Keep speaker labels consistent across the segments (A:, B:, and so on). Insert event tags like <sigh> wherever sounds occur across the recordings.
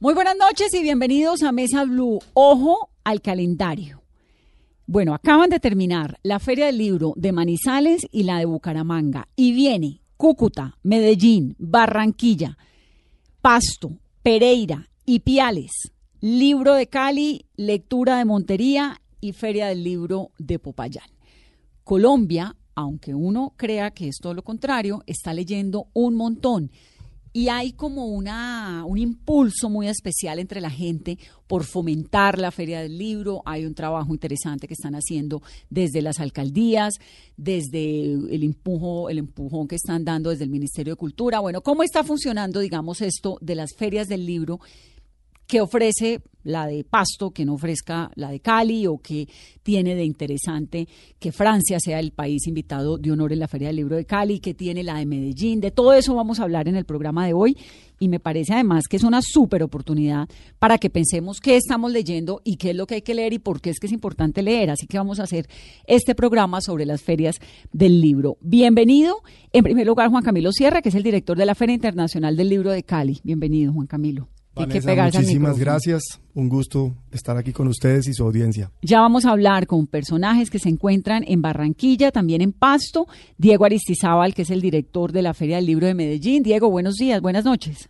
A: Muy buenas noches y bienvenidos a Mesa Blue. Ojo al calendario. Bueno, acaban de terminar la Feria del Libro de Manizales y la de Bucaramanga. Y viene Cúcuta, Medellín, Barranquilla, Pasto, Pereira y Piales. Libro de Cali, lectura de Montería y Feria del Libro de Popayán. Colombia, aunque uno crea que es todo lo contrario, está leyendo un montón y hay como una, un impulso muy especial entre la gente por fomentar la Feria del Libro. Hay un trabajo interesante que están haciendo desde las alcaldías, desde el, empujo, el empujón que están dando desde el Ministerio de Cultura. Bueno, ¿cómo está funcionando, digamos, esto de las ferias del libro que ofrece la de Pasto, que no ofrezca la de Cali o que tiene de interesante que Francia sea el país invitado de honor en la Feria del Libro de Cali, que tiene la de Medellín. De todo eso vamos a hablar en el programa de hoy y me parece además que es una súper oportunidad para que pensemos qué estamos leyendo y qué es lo que hay que leer y por qué es que es importante leer. Así que vamos a hacer este programa sobre las ferias del libro. Bienvenido, en primer lugar, Juan Camilo Sierra, que es el director de la Feria Internacional del Libro de Cali. Bienvenido, Juan Camilo
B: muchísimas gracias. Un gusto estar aquí con ustedes y su audiencia.
A: Ya vamos a hablar con personajes que se encuentran en Barranquilla, también en Pasto. Diego Aristizábal, que es el director de la Feria del Libro de Medellín. Diego, buenos días, buenas noches.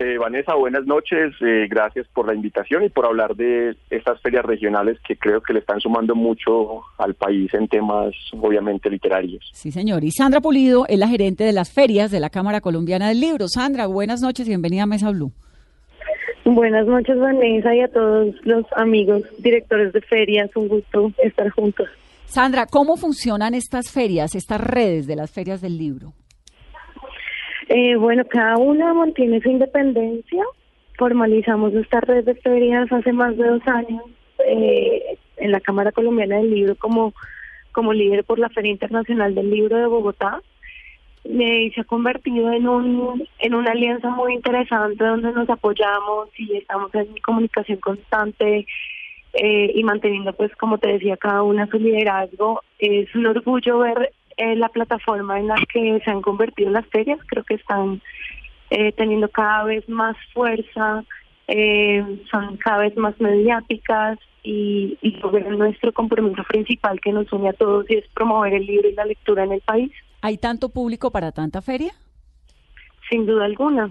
C: Eh, Vanessa, buenas noches. Eh, gracias por la invitación y por hablar de estas ferias regionales que creo que le están sumando mucho al país en temas, obviamente, literarios.
A: Sí, señor. Y Sandra Pulido es la gerente de las ferias de la Cámara Colombiana del Libro. Sandra, buenas noches y bienvenida a Mesa Blue.
D: Buenas noches, Vanessa, y a todos los amigos directores de ferias. Un gusto estar juntos.
A: Sandra, ¿cómo funcionan estas ferias, estas redes de las ferias del libro?
D: Eh, bueno, cada una mantiene su independencia. Formalizamos esta red de ferias hace más de dos años eh, en la Cámara Colombiana del Libro como, como líder por la Feria Internacional del Libro de Bogotá. y se ha convertido en un en una alianza muy interesante donde nos apoyamos y estamos en comunicación constante eh, y manteniendo pues como te decía cada una su liderazgo es un orgullo ver eh, la plataforma en la que se han convertido las ferias. Creo que están eh, teniendo cada vez más fuerza, eh, son cada vez más mediáticas y, y nuestro compromiso principal que nos une a todos y es promover el libro y la lectura en el país.
A: ¿Hay tanto público para tanta feria?
D: Sin duda alguna.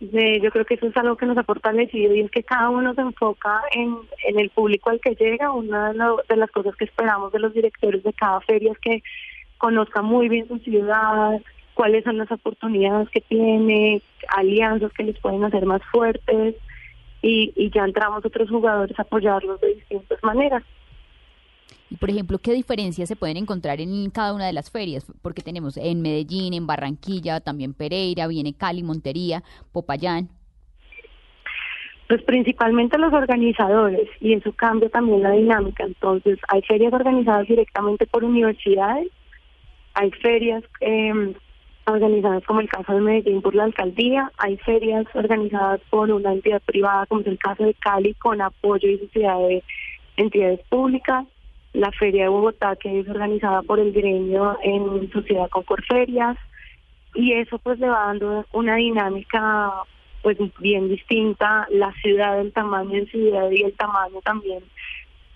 D: yo creo que eso es algo que nos ha fortalecido y es que cada uno se enfoca en, en el público al que llega. Una de las cosas que esperamos de los directores de cada feria es que conozca muy bien su ciudad, cuáles son las oportunidades que tiene, alianzas que les pueden hacer más fuertes y, y ya entramos otros jugadores a apoyarlos de distintas maneras.
E: Y por ejemplo, ¿qué diferencias se pueden encontrar en cada una de las ferias? Porque tenemos en Medellín, en Barranquilla, también Pereira, viene Cali, Montería, Popayán.
D: Pues principalmente los organizadores y en su cambio también la dinámica. Entonces, hay ferias organizadas directamente por universidades hay ferias eh, organizadas como el caso de Medellín por la alcaldía, hay ferias organizadas por una entidad privada como es el caso de Cali con apoyo y sociedad de entidades públicas, la feria de Bogotá que es organizada por el gremio en sociedad con Corferias y eso pues le va dando una dinámica pues bien distinta, la ciudad, el tamaño de ciudad y el tamaño también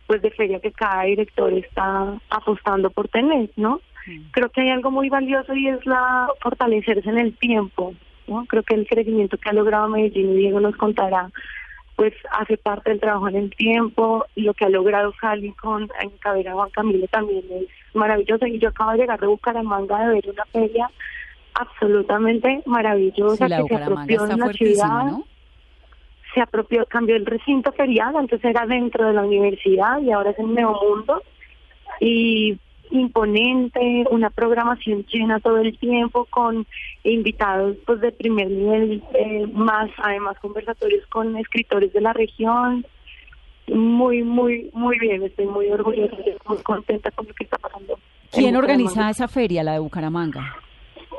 D: pues de feria que cada director está apostando por tener, ¿no? Creo que hay algo muy valioso y es la fortalecerse en el tiempo. ¿no? Creo que el crecimiento que ha logrado Medellín y Diego nos contará, pues hace parte del trabajo en el tiempo y lo que ha logrado Cali con en Cabera Juan Camilo también es maravilloso. Y yo acabo de llegar de Bucaramanga de ver una feria absolutamente maravillosa que se apropió en la ciudad. Se apropió, cambió el recinto ferial, antes era dentro de la universidad y ahora es en Nuevo Mundo. Y imponente, una programación llena todo el tiempo con invitados pues de primer nivel, eh, más además conversatorios con escritores de la región. Muy, muy, muy bien, estoy muy orgullosa, muy contenta con lo que está pasando.
A: ¿Quién organiza esa feria, la de Bucaramanga?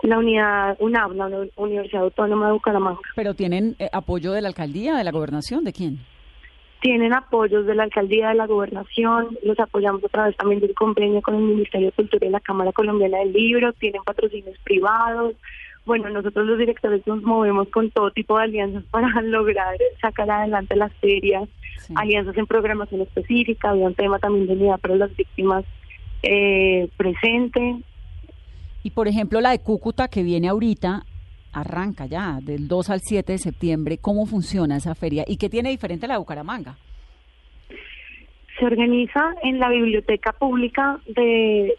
D: La unidad UNAM, la Universidad Autónoma de Bucaramanga.
A: ¿Pero tienen eh, apoyo de la alcaldía, de la gobernación, de quién?
D: Tienen apoyos de la alcaldía de la gobernación, los apoyamos a través también del convenio con el Ministerio de Cultura y la Cámara Colombiana del Libro, tienen patrocinios privados, bueno, nosotros los directores nos movemos con todo tipo de alianzas <laughs> para lograr sacar adelante las ferias, alianzas en programación específica, había un tema también de unidad para las víctimas eh, presente.
A: Y por ejemplo la de Cúcuta que viene ahorita, arranca ya del 2 al 7 de septiembre. ¿Cómo funciona esa feria y qué tiene diferente la de Bucaramanga?
D: Se organiza en la biblioteca pública de,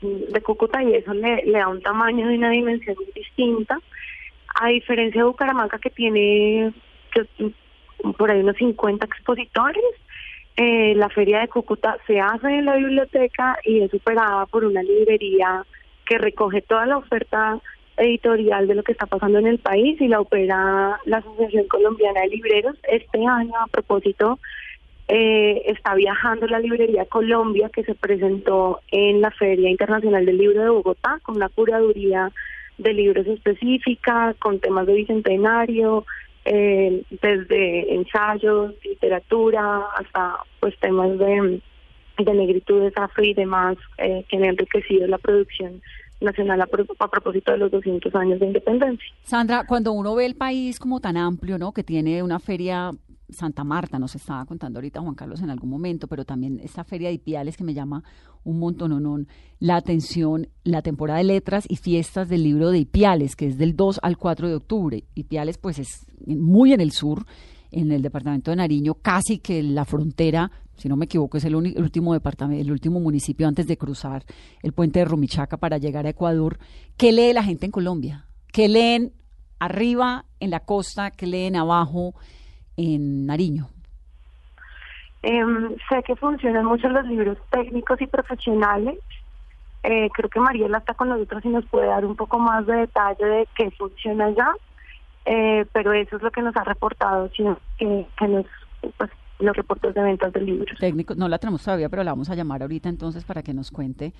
D: de Cúcuta y eso le, le da un tamaño y una dimensión distinta. A diferencia de Bucaramanga que tiene por ahí unos 50 expositores, eh, la feria de Cúcuta se hace en la biblioteca y es superada por una librería que recoge toda la oferta editorial de lo que está pasando en el país y la opera la Asociación Colombiana de Libreros. Este año, a propósito, eh, está viajando la librería Colombia que se presentó en la Feria Internacional del Libro de Bogotá con una curaduría de libros específica, con temas de bicentenario, eh, desde ensayos, literatura, hasta pues temas de, de negritudes afro y demás eh, que han enriquecido la producción nacional a, propósito de los 200 años de independencia.
A: Sandra, cuando uno ve el país como tan amplio, ¿no? Que tiene una feria Santa Marta, nos estaba contando ahorita Juan Carlos en algún momento, pero también esta feria de Ipiales que me llama un montón la atención, la temporada de letras y fiestas del libro de Ipiales, que es del 2 al 4 de octubre. Ipiales pues es muy en el sur, en el departamento de Nariño, casi que la frontera, si no me equivoco, es el, último departamento, el último municipio antes de cruzar el puente de Rumichaca para llegar a Ecuador. ¿Qué lee la gente en Colombia? ¿Qué leen arriba en la costa? ¿Qué leen abajo? en Nariño?
D: Em, sé que funcionan mucho los libros técnicos y profesionales. Eh, creo que Mariela está con nosotros y nos puede dar un poco más de detalle de qué funciona allá, eh, pero eso es lo que nos ha reportado, sino que, que nos, pues, los reportes de ventas del libro.
A: Técnico, no la tenemos todavía, pero la vamos a llamar ahorita entonces para que nos cuente.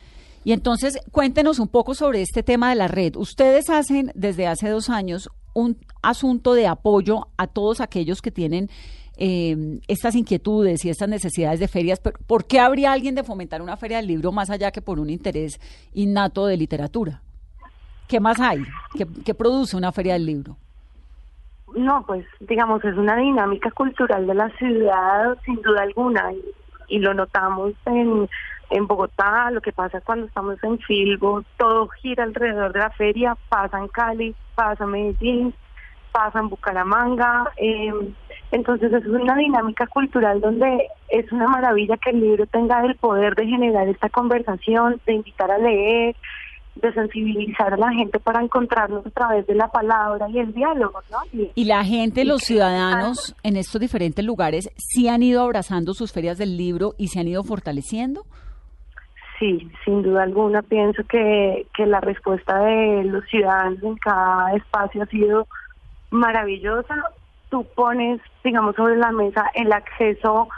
A: Y entonces cuéntenos un poco sobre este tema de la red. Ustedes hacen desde hace dos años un asunto de apoyo a todos aquellos que tienen eh, estas inquietudes y estas necesidades de ferias. ¿Por qué habría alguien de fomentar una feria del libro más allá que por un interés innato de literatura? ¿Qué más hay? ¿Qué, produce una feria del libro?
D: No, pues digamos, es una dinámica cultural de la ciudad, sin duda alguna, y, lo notamos en, en Bogotá, lo que pasa cuando estamos en Filbo, todo gira alrededor de la feria, pasa en Cali, pasa en Medellín, pasa en Bucaramanga. Eh, entonces es una dinámica cultural donde es una maravilla que el libro tenga el poder de generar esta conversación, de invitar a leer, de sensibilizar a la gente para encontrarnos a través de la palabra y el diálogo, ¿no?
A: Y, la gente, los ciudadanos en estos diferentes lugares, ¿sí han ido abrazando sus ferias del libro y se han ido fortaleciendo?
D: Sí, sin duda alguna pienso que, que la respuesta de los ciudadanos en cada espacio ha sido maravillosa. Tú pones, digamos, sobre la mesa el acceso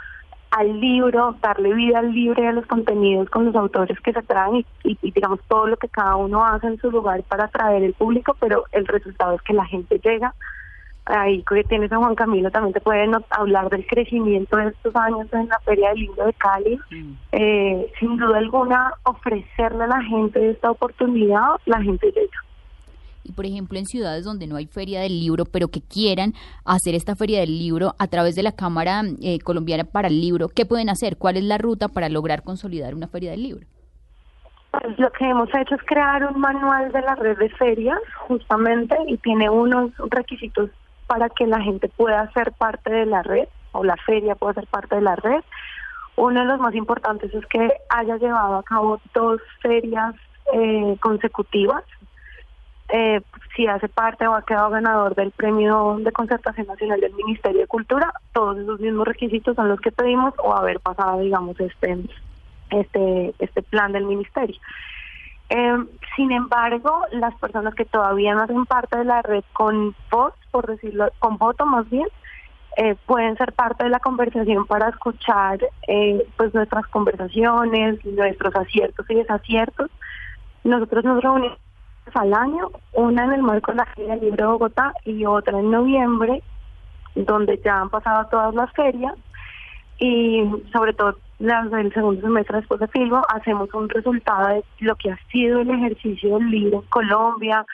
D: al libro, darle vida al libro y a los contenidos con los autores que se traen y, digamos todo lo que cada uno hace en su lugar para atraer el público, pero el resultado es que la gente llega. Ahí que tienes a Juan Camilo también te pueden hablar del crecimiento de estos años en la Feria del Libro de Cali. Mm. Eh, sin duda alguna, ofrecerle a la gente esta oportunidad, la gente llega
E: y por ejemplo en ciudades donde no hay feria del libro, pero que quieran hacer esta feria del libro a través de la Cámara eh, Colombiana para el Libro, ¿qué pueden hacer? ¿Cuál es la ruta para lograr consolidar una feria del libro?
D: Pues lo que hemos hecho es crear un manual de la red de ferias, justamente, y tiene unos requisitos para que la gente pueda ser parte de la red, o la feria pueda ser parte de la red. Uno de los más importantes es que haya llevado a cabo dos ferias eh, consecutivas eh, si hace parte o ha quedado ganador del premio de concertación nacional del Ministerio de Cultura, todos esos mismos requisitos son los que pedimos o haber pasado, digamos, este este este plan del ministerio. Eh, sin embargo, las personas que todavía no hacen parte de la red con voz, por decirlo, con voto más bien, eh, pueden ser parte de la conversación para escuchar eh, pues nuestras conversaciones, nuestros aciertos y desaciertos. Nosotros nos reunimos al año, una en el marco de la Feria del Libro de Bogotá y otra en noviembre, donde ya han pasado todas las ferias y sobre todo las del segundo semestre después de Filbo, hacemos un resultado de lo que ha sido el ejercicio del libro en Colombia,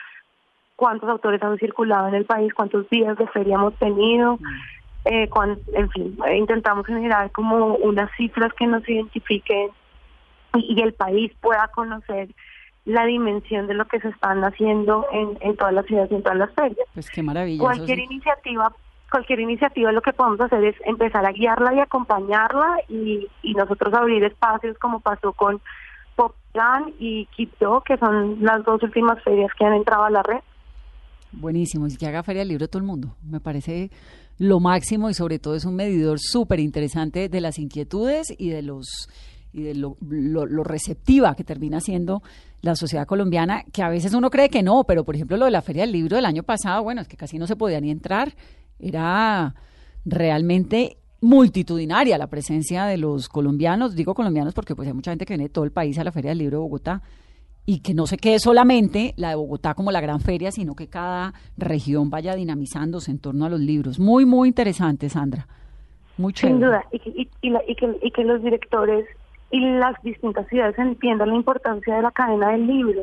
D: cuántos autores han circulado en el país, cuántos días de feria hemos tenido, mm. eh, en fin, intentamos generar como unas cifras que nos identifiquen y, el país pueda conocer la dimensión de lo que se están haciendo en, en todas las ciudades y en todas las ferias.
A: Pues qué maravilla.
D: Cualquier iniciativa cualquier iniciativa lo que podemos hacer es empezar a guiarla y acompañarla y, y nosotros abrir espacios como pasó con Poplan y Quito, que son las dos últimas ferias que han entrado a la red.
A: Buenísimo, y que haga feria del libro todo el mundo. Me parece lo máximo y sobre todo es un medidor súper interesante de las inquietudes y de los y de lo, lo, receptiva que termina siendo la sociedad colombiana, que a veces uno cree que no, pero por ejemplo lo de la Feria del Libro del año pasado, bueno, es que casi no se podía ni entrar, era realmente multitudinaria la presencia de los colombianos, digo colombianos porque pues hay mucha gente que viene de todo el país a la Feria del Libro de Bogotá, y que no se quede solamente la de Bogotá como la gran feria, sino que cada región vaya dinamizándose en torno a los libros. Muy, muy interesante, Sandra. Muy chévere.
D: Sin duda, y, y, y, que, y que los directores y las distintas ciudades entiendan la importancia de la cadena del libro,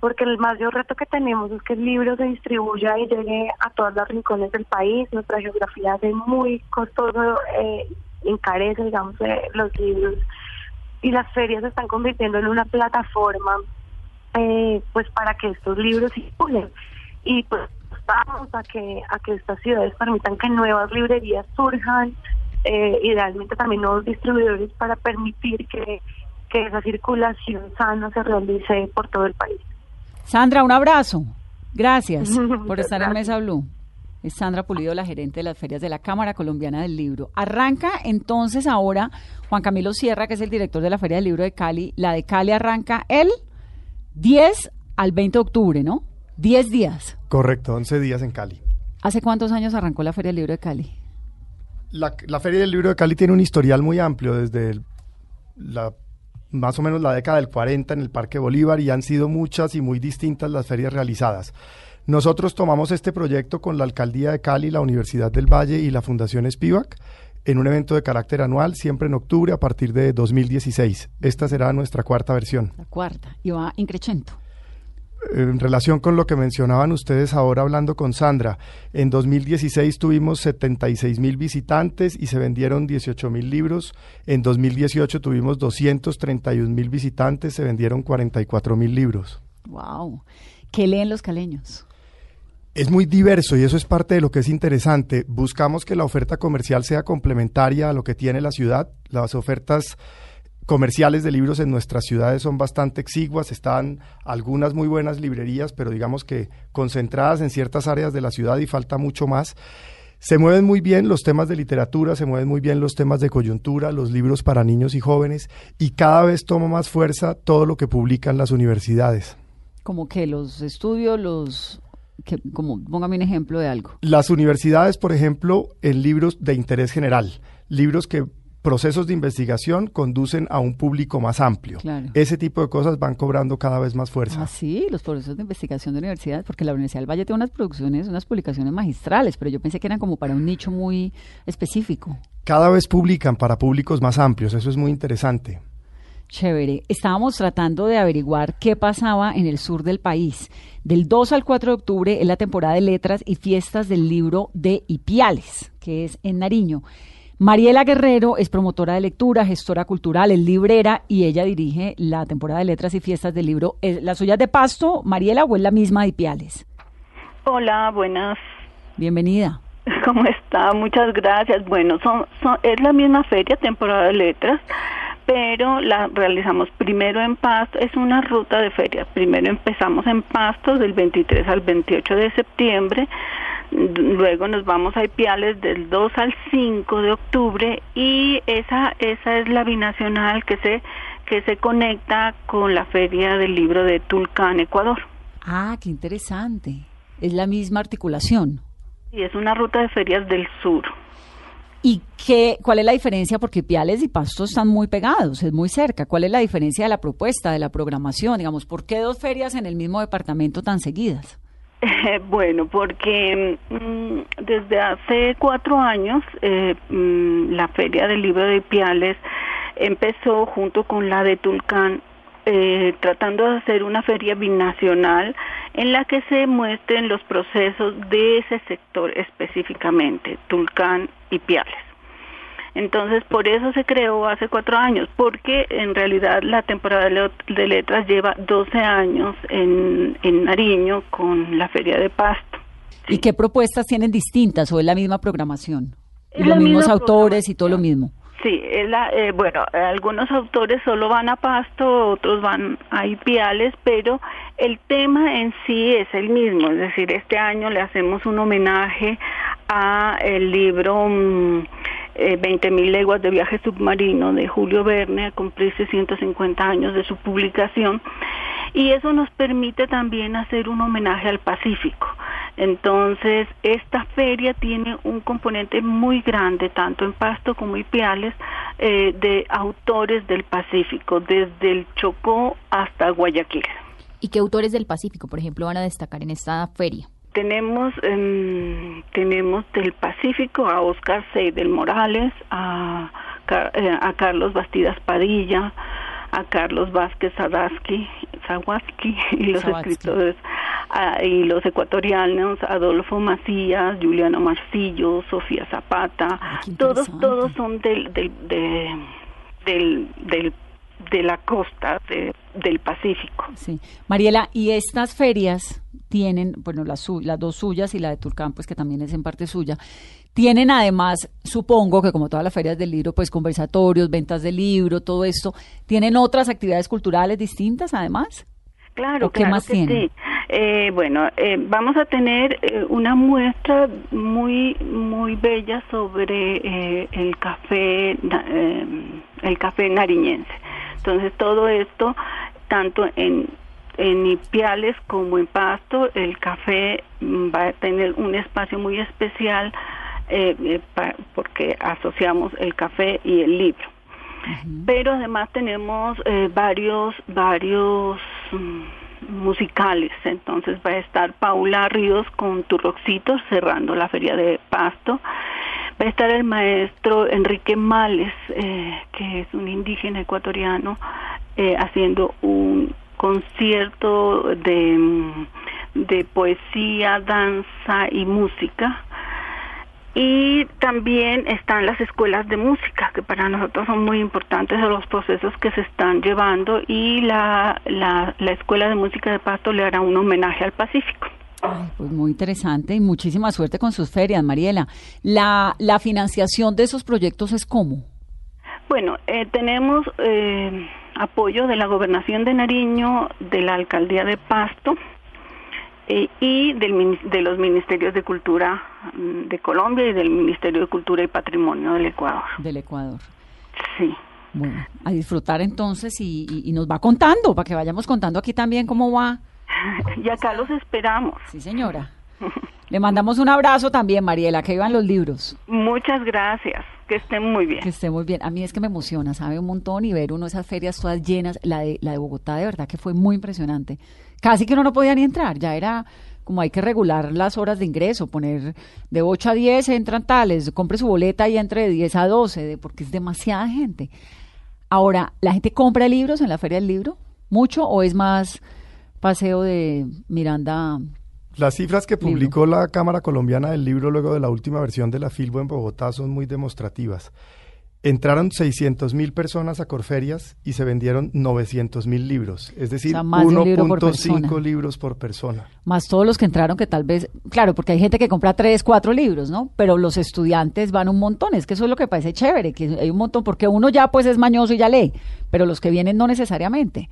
D: porque el mayor reto que tenemos es que el libro se distribuya y llegue a todos los rincones del país. Nuestra geografía es muy costoso, eh, encarece, digamos, eh, los libros y las ferias se están convirtiendo en una plataforma eh, pues para que estos libros circulen y pues vamos a que a que estas ciudades permitan que nuevas librerías surjan eh, idealmente también nuevos distribuidores para permitir que, esa circulación sana se realice por todo el país.
A: Sandra, un abrazo. Gracias <laughs> por estar en Mesa Blue. Es Sandra Pulido, la gerente de las ferias de la Cámara Colombiana del Libro. Arranca entonces ahora Juan Camilo Sierra, que es el director de la Feria del Libro de Cali. La de Cali arranca el 10 al 20 de octubre, ¿no? 10 días.
B: Correcto, 11 días en Cali.
A: ¿Hace cuántos años arrancó la Feria del Libro de Cali?
B: La, Feria del Libro de Cali tiene un historial muy amplio desde la, más o menos la década del 40 en el Parque Bolívar y han sido muchas y muy distintas las ferias realizadas. Nosotros tomamos este proyecto con la Alcaldía de Cali, la Universidad del Valle y la Fundación Spivak en un evento de carácter anual, siempre en octubre a partir de 2016. Esta será nuestra cuarta versión.
A: La cuarta, y va increchento
B: en relación con lo que mencionaban ustedes ahora hablando con Sandra, en 2016 tuvimos 76 mil visitantes y se vendieron 18 mil libros. En 2018 tuvimos 231 mil visitantes, se vendieron 44 mil libros.
A: ¡Wow! ¿Qué leen los caleños?
B: Es muy diverso y eso es parte de lo que es interesante. Buscamos que la oferta comercial sea complementaria a lo que tiene la ciudad. Las ofertas comerciales de libros en nuestras ciudades son bastante exiguas, están algunas muy buenas librerías, pero digamos que concentradas en ciertas áreas de la ciudad y falta mucho más. Se mueven muy bien los temas de literatura, se mueven muy bien los temas de coyuntura, los libros para niños y jóvenes, y cada vez toma más fuerza todo lo que publican las universidades.
A: Como que los estudios, los que, como póngame un ejemplo de algo.
B: Las universidades, por ejemplo, en libros de interés general, libros que procesos de investigación conducen a un público más amplio. Ese tipo de cosas van cobrando cada vez más fuerza.
A: Ah, sí, los procesos de investigación de universidad, porque la Universidad del Valle tiene unas producciones, unas publicaciones magistrales, pero yo pensé que eran como para un nicho muy específico.
B: Cada vez publican para públicos más amplios, eso es muy interesante.
A: Chévere. Estábamos tratando de averiguar qué pasaba en el sur del país. Del 2 al 4 de octubre es la temporada de letras y fiestas del libro de Ipiales, que es en Nariño. Mariela Guerrero es promotora de lectura, gestora cultural, es librera y ella dirige la temporada de letras y fiestas del libro. ¿La suya de Pasto, Mariela, o es la misma de Piales?
F: Hola, buenas.
A: Bienvenida. <laughs>
F: ¿Cómo está? Muchas gracias. Bueno, son, es la misma feria, temporada de letras, pero la realizamos primero en Pasto, es una ruta de feria. Primero empezamos en Pasto del 23 al 28 de septiembre luego nos vamos a Ipiales del 2 al 5 de octubre y esa esa es la binacional que se que se conecta con la Feria del Libro de Tulcán, Ecuador.
A: Ah, qué interesante. Es la misma articulación.
F: Y es una ruta de ferias del sur.
A: ¿Y qué, cuál es la diferencia? Porque Piales y Pasto están muy pegados, es muy cerca. ¿Cuál es la diferencia de la propuesta, de la programación? Digamos, ¿por qué dos ferias en el mismo departamento tan seguidas? <laughs>
F: bueno, porque mm, desde hace cuatro años eh, mm, la Feria del Libro de Piales empezó junto con la de Tulcán eh, tratando de hacer una feria binacional en la que se muestren los procesos de ese sector específicamente, Tulcán y Piales. Entonces, por eso se creó hace cuatro años, porque en realidad la temporada de letras lleva 12 años en, en Nariño con la Feria de Pasto.
A: ¿Y qué propuestas tienen distintas o es la misma programación? los mismos autores y todo lo mismo.
F: Sí, eh, bueno, algunos autores solo van a Pasto, otros van a Ipiales, pero el tema en sí es el mismo, es decir, este año le hacemos un homenaje a el libro mm, eh, 20.000 leguas de viaje submarino de Julio Verne a cumplirse 150 años de su publicación y eso nos permite también hacer un homenaje al Pacífico. Entonces, esta feria tiene un componente muy grande, tanto en Pasto como en Piales, eh, de autores del Pacífico, desde el Chocó hasta Guayaquil.
E: ¿Y qué autores del Pacífico, por ejemplo, van a destacar en esta feria?
F: Tenemos, em, tenemos del Pacífico a Oscar Seidel Morales, a, eh, a Carlos Bastidas Padilla, a Carlos Vázquez Sadaski, Zawaski <laughs> y los escritores y los ecuatorianos Adolfo Macías, Juliano Marcillo, Sofía Zapata, todos todos son del del, del, del de la costa del Pacífico.
A: Sí. Mariela, ¿y estas ferias tienen, bueno, las, las dos suyas y la de Turcán, pues que también es en parte suya, tienen además, supongo que como todas las ferias del libro, pues conversatorios, ventas de libro, todo esto, ¿tienen otras actividades culturales distintas además?
F: Claro, qué más tienen? Eh, bueno, eh, vamos a tener eh, una muestra muy muy bella sobre el café el café nariñense. Entonces todo esto tanto en en Ipiales como en Pasto el café mm, va a tener un espacio muy especial porque asociamos el café y el libro. Pero además tenemos varios varios mm, musicales. Entonces va a estar Paula Ríos con Turroxitos cerrando la feria de Pasto. Va a estar el maestro Enrique Males, eh, que es un indígena ecuatoriano, eh, haciendo un concierto de, de poesía, danza y música y también están las escuelas de música, que para nosotros son muy importantes de los procesos que se están llevando y la, la, Escuela de Música de Pasto le hará un homenaje al Pacífico.
A: Pues muy interesante y muchísima suerte con sus ferias, Mariela. ¿La, la financiación de esos proyectos es cómo?
F: Bueno, eh, tenemos eh, apoyo de la Gobernación de Nariño, de la Alcaldía de Pasto, eh, y del, de los ministerios de Cultura mm, de Colombia y del Ministerio de Cultura y Patrimonio del Ecuador.
A: Del Ecuador.
F: Sí.
A: Bueno, a disfrutar entonces y, nos va contando, para que vayamos contando aquí también cómo va. <laughs>
F: y acá los esperamos.
A: Sí, señora. Le mandamos un abrazo también, Mariela, que iban los libros.
F: Muchas gracias. Que estén muy bien.
A: Que estén muy bien. A mí es que me emociona, sabe un montón y ver uno de esas ferias todas llenas. La de, la de Bogotá, de verdad que fue muy impresionante. Casi que uno no podía ni entrar, ya era como hay que regular las horas de ingreso, poner de 8 a 10 entran tales, compre su boleta y entre de 10 a 12, porque es demasiada gente. Ahora, ¿la gente compra libros en la Feria del Libro? ¿Mucho o es más paseo de Miranda
B: las cifras que publicó la Cámara Colombiana del Libro luego de la última versión de la Filbo en Bogotá son muy demostrativas. Entraron 600 mil personas a Corferias y se vendieron 900 mil libros, es decir, 1.5 libros por persona.
A: Más todos los que entraron que tal vez, claro, porque hay gente que compra 3, 4 libros, ¿no? Pero los estudiantes van un montón, es que eso es lo que parece chévere, que hay un montón, porque uno ya pues es mañoso y ya lee, pero los que vienen no necesariamente.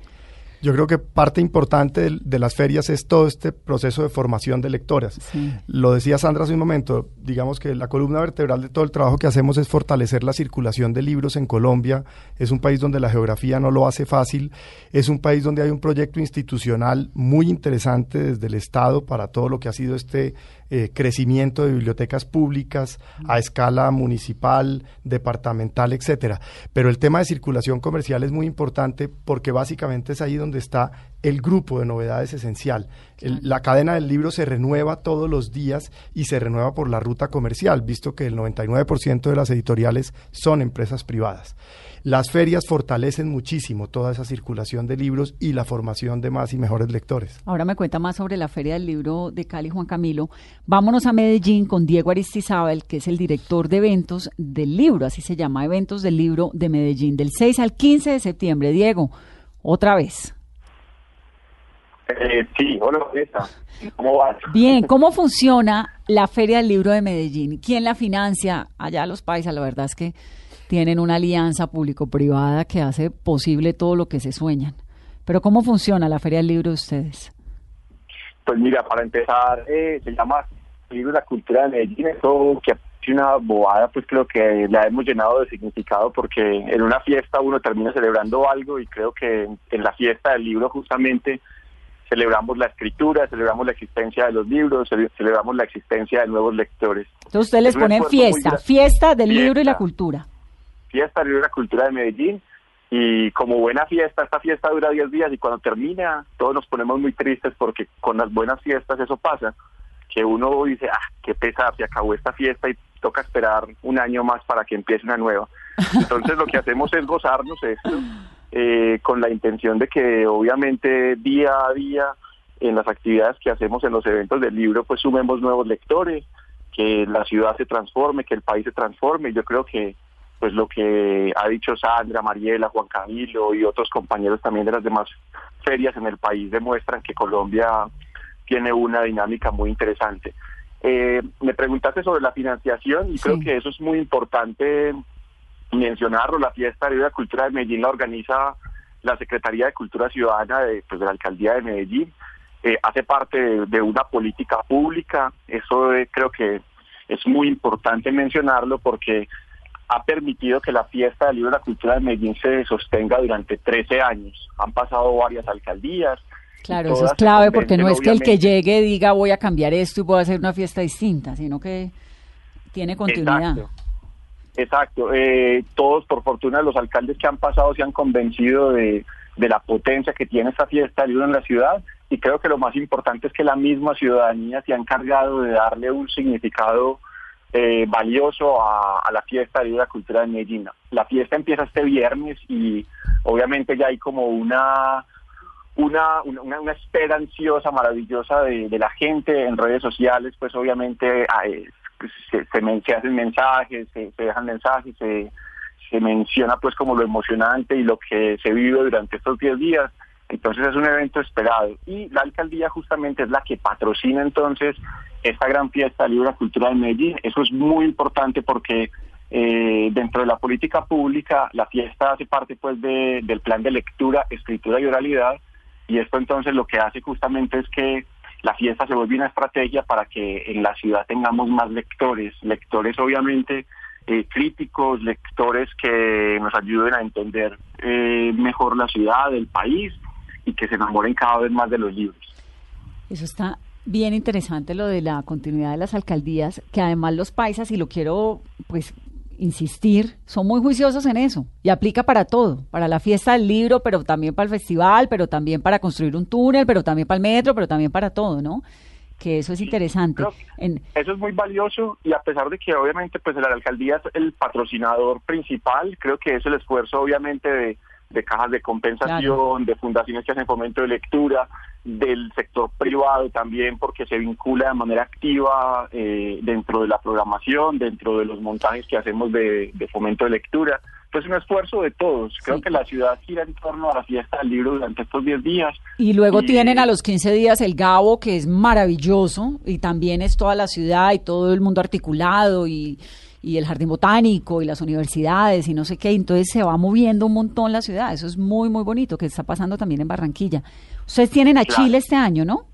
B: Yo creo que parte importante de, las ferias es todo este proceso de formación de lectoras. Lo decía Sandra hace un momento, digamos que la columna vertebral de todo el trabajo que hacemos es fortalecer la circulación de libros en Colombia. Es un país donde la geografía no lo hace fácil. Es un país donde hay un proyecto institucional muy interesante desde el Estado para todo lo que ha sido este eh, crecimiento de bibliotecas públicas a escala municipal, departamental, etcétera. Pero el tema de circulación comercial es muy importante porque básicamente es ahí donde está el grupo de novedades esencial. la cadena del libro se renueva todos los días y se renueva por la ruta comercial, visto que el 99% de las editoriales son empresas privadas. Las ferias fortalecen muchísimo toda esa circulación de libros y la formación de más y mejores lectores.
A: Ahora me cuenta más sobre la Feria del Libro de Cali, Juan Camilo. Vámonos a Medellín con Diego Aristizábal, que es el director de eventos del libro, así se llama, Eventos del Libro de Medellín, del 6 al 15 de septiembre. Diego, otra vez.
C: Eh, sí, hola, ¿cómo vas?
A: Bien, ¿cómo funciona la Feria del Libro de Medellín? ¿Quién la financia? Allá los países, la verdad es que tienen una alianza público-privada que hace posible todo lo que se sueñan. Pero ¿cómo funciona la Feria del Libro de ustedes?
C: Pues mira, para empezar, eh, se llama Libro de la Cultura de Medellín, eso que es una bobada, pues creo que la hemos llenado de significado porque en una fiesta uno termina celebrando algo y creo que en la fiesta del libro justamente celebramos la escritura, celebramos la existencia de los libros, celebramos la existencia de nuevos lectores.
A: Entonces ustedes les ponen fiesta, fiesta del libro y la cultura
C: fiesta de la cultura de Medellín y como buena fiesta, esta fiesta dura 10 días y cuando termina todos nos ponemos muy tristes porque con las buenas fiestas eso pasa, que uno dice, ah, qué pesar, se acabó esta fiesta y toca esperar un año más para que empiece una nueva. <laughs> Entonces lo que hacemos es gozarnos esto eh, con la intención de que obviamente día a día en las actividades que hacemos en los eventos del libro pues sumemos nuevos lectores, que la ciudad se transforme, que el país se transforme. Yo creo que pues lo que ha dicho Sandra, Mariela, Juan Camilo y otros compañeros también de las demás ferias en el país demuestran que Colombia tiene una dinámica muy interesante. Eh, me preguntaste sobre la financiación y creo que eso es muy importante mencionarlo. La fiesta de la cultura de Medellín la organiza la Secretaría de Cultura Ciudadana de, pues, de la Alcaldía de Medellín. Eh, hace parte de, una política pública. Eso eh, creo que es muy importante mencionarlo porque ha permitido que la fiesta del libro de la cultura de Medellín se sostenga durante 13 años. Han pasado varias alcaldías.
A: Claro, eso es clave porque no es que el que llegue diga voy a cambiar esto y voy a hacer una fiesta distinta, sino que tiene continuidad.
C: Exacto. Eh, todos, por fortuna, los alcaldes que han pasado se han convencido de, de la potencia que tiene esta fiesta del libro en la ciudad y creo que lo más importante es que la misma ciudadanía se ha encargado de darle un significado eh, valioso a, la fiesta de la cultura de Medellín. La fiesta empieza este viernes y obviamente ya hay como una una, una, espera ansiosa, maravillosa de, la gente en redes sociales, pues obviamente se, se, hacen mensajes, se, dejan mensajes, se, se menciona pues como lo emocionante y lo que se vive durante estos 10 días. Entonces es un evento esperado. Y la alcaldía justamente es la que patrocina entonces esta gran fiesta Libre Cultura de Medellín. Eso es muy importante porque eh, dentro de la política pública la fiesta hace parte pues de, del plan de lectura, escritura y oralidad. Y esto entonces lo que hace justamente es que la fiesta se vuelve una estrategia para que en la ciudad tengamos más lectores, lectores obviamente eh, críticos, lectores que nos ayuden a entender eh, mejor la ciudad, el país y que se enamoren cada vez más de los libros.
A: Eso está bien interesante lo de la continuidad de las alcaldías, que además los paisas, y lo quiero pues insistir, son muy juiciosos en eso y aplica para todo, para la fiesta del libro, pero también para el festival, pero también para construir un túnel, pero también para el metro, pero también para todo, ¿no? Que eso es interesante.
C: Eso es muy valioso y a pesar de que obviamente pues la alcaldía es el patrocinador principal, creo que es el esfuerzo obviamente de de cajas de compensación, de fundaciones que hacen fomento de lectura, del sector privado también, porque se vincula de manera activa eh, dentro de la programación, dentro de los montajes que hacemos de, fomento de lectura. Pues un esfuerzo de todos. Creo que la ciudad gira en torno a la fiesta del libro durante estos 10 días.
A: Y luego tienen a los 15 días el Gabo, que es maravilloso, y también es toda la ciudad y todo el mundo articulado y y el jardín botánico y las universidades y no sé qué, entonces se va moviendo un montón la ciudad, eso es muy, muy bonito, que está pasando también en Barranquilla. Ustedes tienen a Chile este año, ¿no?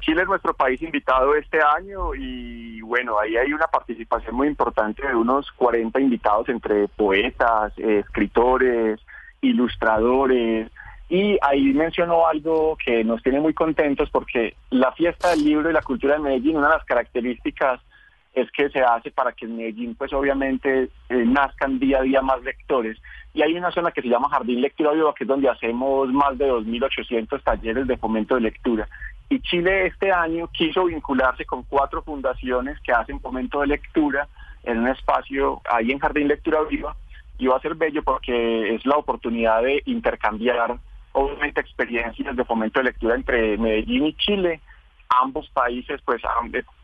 C: Chile es nuestro país invitado este año y bueno, ahí hay una participación muy importante de unos 40 invitados entre poetas, escritores, ilustradores, y ahí mencionó algo que nos tiene muy contentos porque la fiesta del libro y la cultura de Medellín, una de las características es que se hace para que en Medellín, pues obviamente, eh, nazcan día a día más lectores. Y hay una zona que se llama Jardín Lectura Viva, que es donde hacemos más de 2.800 talleres de fomento de lectura. Y Chile este año quiso vincularse con cuatro fundaciones que hacen fomento de lectura en un espacio ahí en Jardín Lectura Viva. Y va a ser bello porque es la oportunidad de intercambiar, obviamente, experiencias de fomento de lectura entre Medellín y Chile ambos países, pues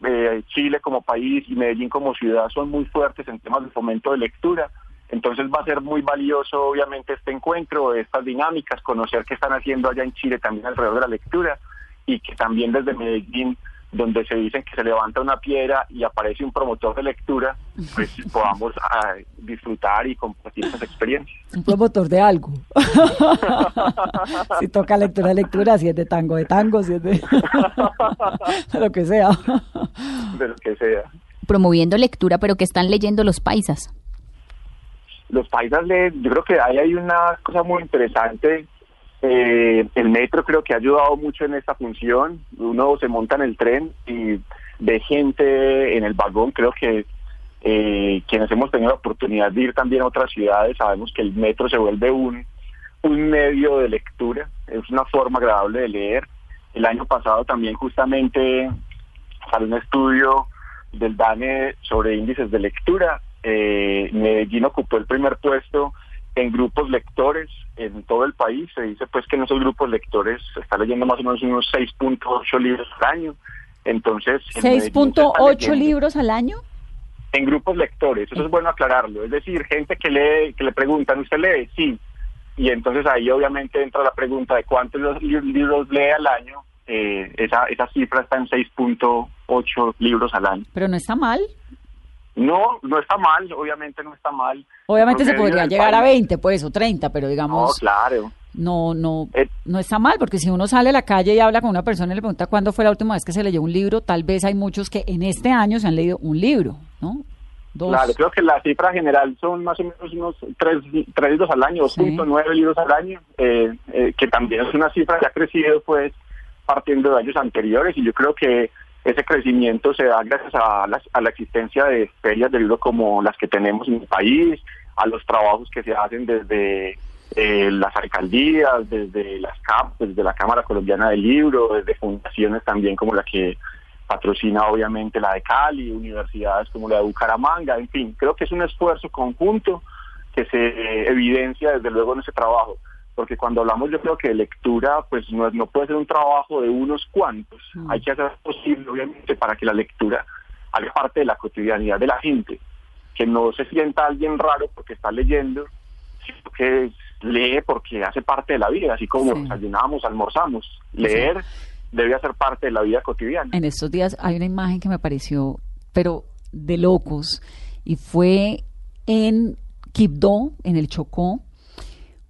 C: eh, Chile como país y Medellín como ciudad son muy fuertes en temas de fomento de lectura. Entonces va a ser muy valioso, obviamente, este encuentro, estas dinámicas, conocer qué están haciendo allá en Chile también alrededor de la lectura y que también desde Medellín donde se dicen que se levanta una piedra y aparece un promotor de lectura, pues <laughs> podamos ah, disfrutar y compartir esas experiencias.
A: Un promotor de algo. <laughs> si toca lectura, lectura, si es de tango, de tango, si es de, <laughs> lo que sea.
C: De lo que sea.
E: Promoviendo lectura, pero que están leyendo los paisas.
C: Los paisas leen, yo creo que ahí hay una cosa muy interesante eh, el metro creo que ha ayudado mucho en esta función. Uno se monta en el tren y ve gente en el vagón. Creo que eh, quienes hemos tenido la oportunidad de ir también a otras ciudades sabemos que el metro se vuelve un, un medio de lectura. Es una forma agradable de leer. El año pasado también justamente salió un estudio del DANE sobre índices de lectura. Eh, Medellín ocupó el primer puesto en grupos lectores en todo el país. Se dice pues que en esos grupos lectores se está leyendo más o menos unos 6.8 libros al año. Entonces,
A: ¿6.8 libros al año?
C: En grupos lectores, eso es bueno aclararlo. Es decir, gente que lee, que le preguntan, ¿usted lee? Sí. Y entonces ahí obviamente entra la pregunta de cuántos libros lee al año. Eh, esa, esa cifra está en 6.8 libros al año.
A: Pero no está mal.
C: No, no está mal, obviamente no está mal.
A: Obviamente se podría llegar a 20, pues, o 30, pero digamos...
C: No, claro.
A: No, no, eh, no está mal, porque si uno sale a la calle y habla con una persona y le pregunta cuándo fue la última vez que se leyó un libro, tal vez hay muchos que en este año se han leído un libro, ¿no?
C: Claro, creo que la cifra general son más o menos unos 3, libros al año, 2.9 libros al año, eh, eh, que también es una cifra que ha crecido, pues, partiendo de años anteriores, y yo creo que ese crecimiento se da gracias a la, a la existencia de ferias de libro como las que tenemos en el país, a los trabajos que se hacen desde eh, las alcaldías, desde las CAP, desde la Cámara Colombiana del Libro, desde fundaciones también como la que patrocina obviamente la de Cali, universidades como la de Bucaramanga, en fin, creo que es un esfuerzo conjunto que se evidencia desde luego en ese trabajo porque cuando hablamos yo creo que de lectura pues no, no puede ser un trabajo de unos cuantos, mm. hay que hacer posible obviamente para que la lectura haga parte de la cotidianidad de la gente, que no se sienta alguien raro porque está leyendo, sino que lee porque hace parte de la vida, así como desayunamos, almorzamos, leer debe hacer parte de la vida cotidiana.
A: En estos días hay una imagen que me pareció, pero de locos, y fue en Quibdó, en el Chocó,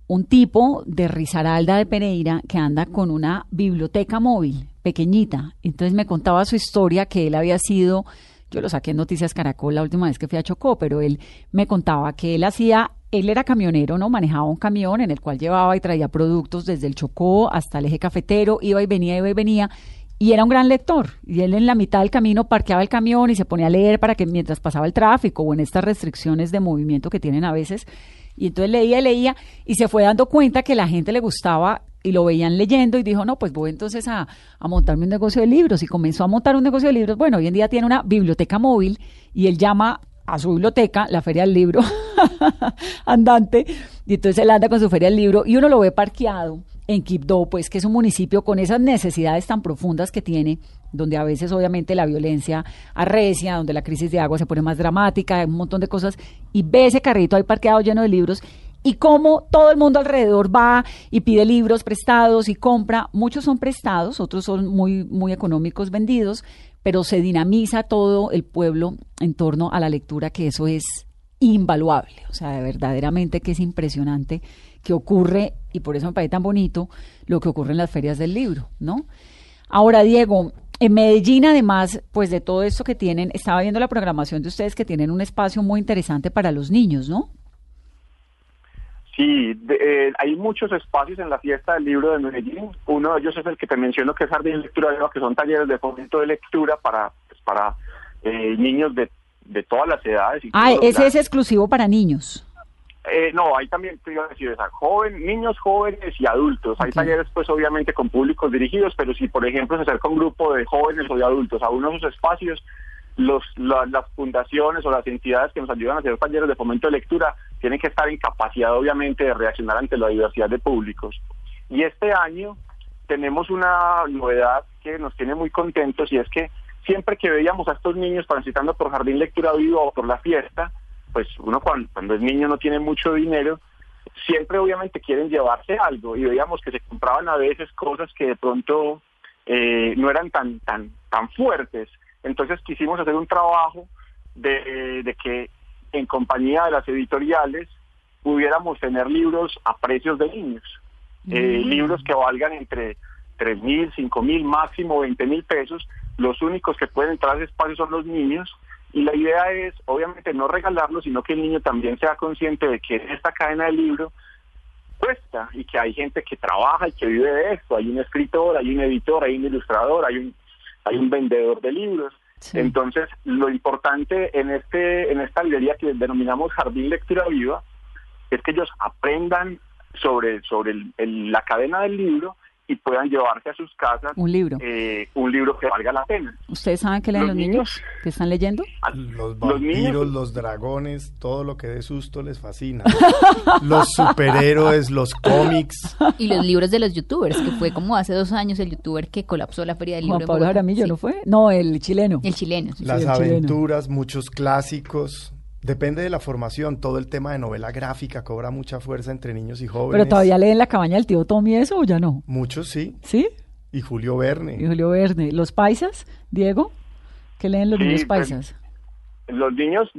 A: un tipo de Risaralda de Pereira que anda con una biblioteca móvil pequeñita. Entonces me contaba su historia que él había sido, yo lo saqué en Noticias Caracol la última vez que fui a Chocó, pero él me contaba que él hacía, él era camionero, ¿no? Manejaba un camión en el cual llevaba y traía productos desde el Chocó hasta el eje cafetero, iba y venía, iba y venía. Y era un gran lector. Y él en la mitad del camino parqueaba el camión y se ponía a leer para que mientras pasaba el tráfico o en estas restricciones de movimiento que tienen a veces, y entonces leía leía y se fue dando cuenta que la gente le gustaba y lo veían leyendo y dijo, no, pues voy entonces a, a, montarme un negocio de libros y comenzó a montar un negocio de libros. Bueno, hoy en día tiene una biblioteca móvil y él llama a su biblioteca la Feria del Libro <laughs> andante y entonces él anda con su Feria del Libro y uno lo ve parqueado en Quibdó, pues que es un municipio con esas necesidades tan profundas que tiene, donde a veces obviamente la violencia arrecia, donde la crisis de agua se pone más dramática, un montón de cosas, y ve ese carrito ahí parqueado lleno de libros y cómo todo el mundo alrededor va y pide libros prestados y compra. Muchos son prestados, otros son muy, muy económicos vendidos, pero se dinamiza todo el pueblo en torno a la lectura, que eso es invaluable, o sea, verdaderamente que es impresionante que ocurre, y por eso me parece tan bonito, lo que ocurre en las ferias del libro, ¿no? Ahora, Diego, en Medellín, además, pues de todo esto que tienen, estaba viendo la programación de ustedes que tienen un espacio muy interesante para los niños, ¿no?
C: Sí, eh, hay muchos espacios en la fiesta del libro de Medellín. Uno de ellos es el que te menciono, que es Jardín Lectura que son talleres de fomento de lectura para, pues, para eh, niños de, de todas las edades.
A: Ah, ese es exclusivo para niños.
C: Eh, no, hay también, te iba a decir, esa, joven, niños jóvenes y adultos. Hay talleres, pues, obviamente, con públicos dirigidos, pero si, por ejemplo, se acerca un grupo de jóvenes o de adultos a uno de esos espacios, los, las fundaciones o las entidades que nos ayudan a hacer talleres de fomento de lectura tienen que estar en capacidad, obviamente, de reaccionar ante la diversidad de públicos. Y este año tenemos una novedad que nos tiene muy contentos y es que siempre que veíamos a estos niños transitando por Jardín Lectura Viva o por la fiesta, pues uno cuando, cuando es niño no tiene mucho dinero, siempre obviamente quieren llevarse algo y veíamos que se compraban a veces cosas que de pronto eh, no eran tan, tan, tan fuertes. Entonces quisimos hacer un trabajo de, de que en compañía de las editoriales pudiéramos tener libros a precios de niños. Eh,
A: Mm.
C: libros que valgan entre tres mil, cinco mil, máximo 20 mil pesos. Los únicos que pueden entrar a ese espacio son los niños. Y la idea es, obviamente, no regalarlo, sino que el niño también sea consciente de que esta cadena de libro cuesta y que hay gente que trabaja y que vive de esto. Hay un escritor, hay un editor, hay un ilustrador, hay un, hay un vendedor de libros.
A: Sí.
C: Entonces, lo importante en este en esta librería que denominamos Jardín Lectura Viva es que ellos aprendan sobre sobre el- el- la cadena del libro y puedan llevarse a sus casas
A: Un libro.
C: eh, un libro que valga la pena.
A: ¿Ustedes saben qué leen los,
C: los
A: niños?
C: niños-
A: ¿Qué están leyendo?
C: A-
B: Los
C: los niños-
B: vampiros, los dragones, todo lo que dé susto les fascina. <laughs> los superhéroes, los cómics.
E: Y los libros de los youtubers, que fue como hace dos años el youtuber que colapsó la feria del libro.
A: Juan Pablo. Jaramillo,
E: Sí.
A: ¿no fue? No, el chileno.
E: El chileno. sí.
B: las
A: el chileno.
B: aventuras, muchos clásicos. Depende de la formación, todo el tema de novela gráfica cobra mucha fuerza entre niños y jóvenes.
A: Pero todavía leen la cabaña del tío Tommy eso o ya no.
B: Muchos sí,
A: ¿Sí?
B: y Julio
A: Y
B: Verne.
A: Julio Verne. ¿Los paisas, Diego? ¿Qué leen los
C: Sí,
A: niños
C: pues,
A: paisas?
C: los niños,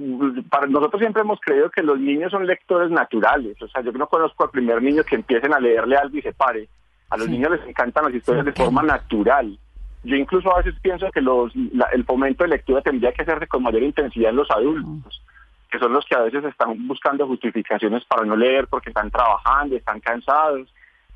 C: para nosotros siempre hemos creído que los niños son lectores naturales. O sea, yo no conozco al primer niño que empiecen a leerle algo y se pare. A los
A: Sí.
C: niños les encantan las historias de forma natural. Yo incluso a veces pienso que los, la- el fomento de lectura tendría que hacerse con mayor intensidad en los adultos, que son los que a veces están buscando justificaciones para no leer porque están trabajando, están cansados.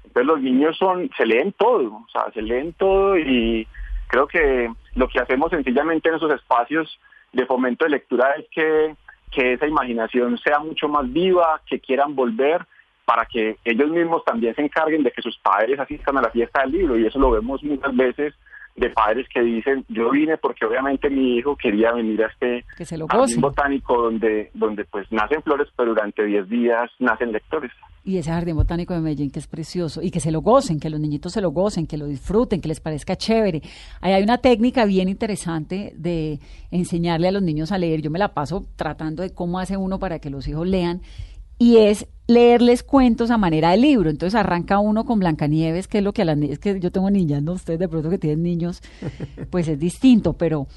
C: Entonces los niños son, se leen todo, o sea, se leen todo y creo que lo que hacemos sencillamente en esos espacios de fomento de lectura es que, que esa imaginación sea mucho más viva, que quieran volver para que ellos mismos también se encarguen de que sus padres asistan a la fiesta del libro y eso lo vemos muchas veces de padres que dicen yo vine porque obviamente mi hijo quería venir a este
A: Que se lo
C: jardín botánico donde donde pues nacen flores pero durante 10 días nacen lectores
A: Y ese jardín botánico de Medellín que es precioso y que se lo gocen, que los niñitos se lo gocen, que lo disfruten, que les parezca chévere. Ahí hay una técnica bien interesante de enseñarle a los niños a leer. Yo me la paso tratando de cómo hace uno para que los hijos lean y es leerles cuentos a manera de libro. Entonces arranca uno con Blancanieves, que es lo que a las niñas, es que yo tengo niñas, no ustedes de pronto que tienen niños, <laughs> pues es distinto, pero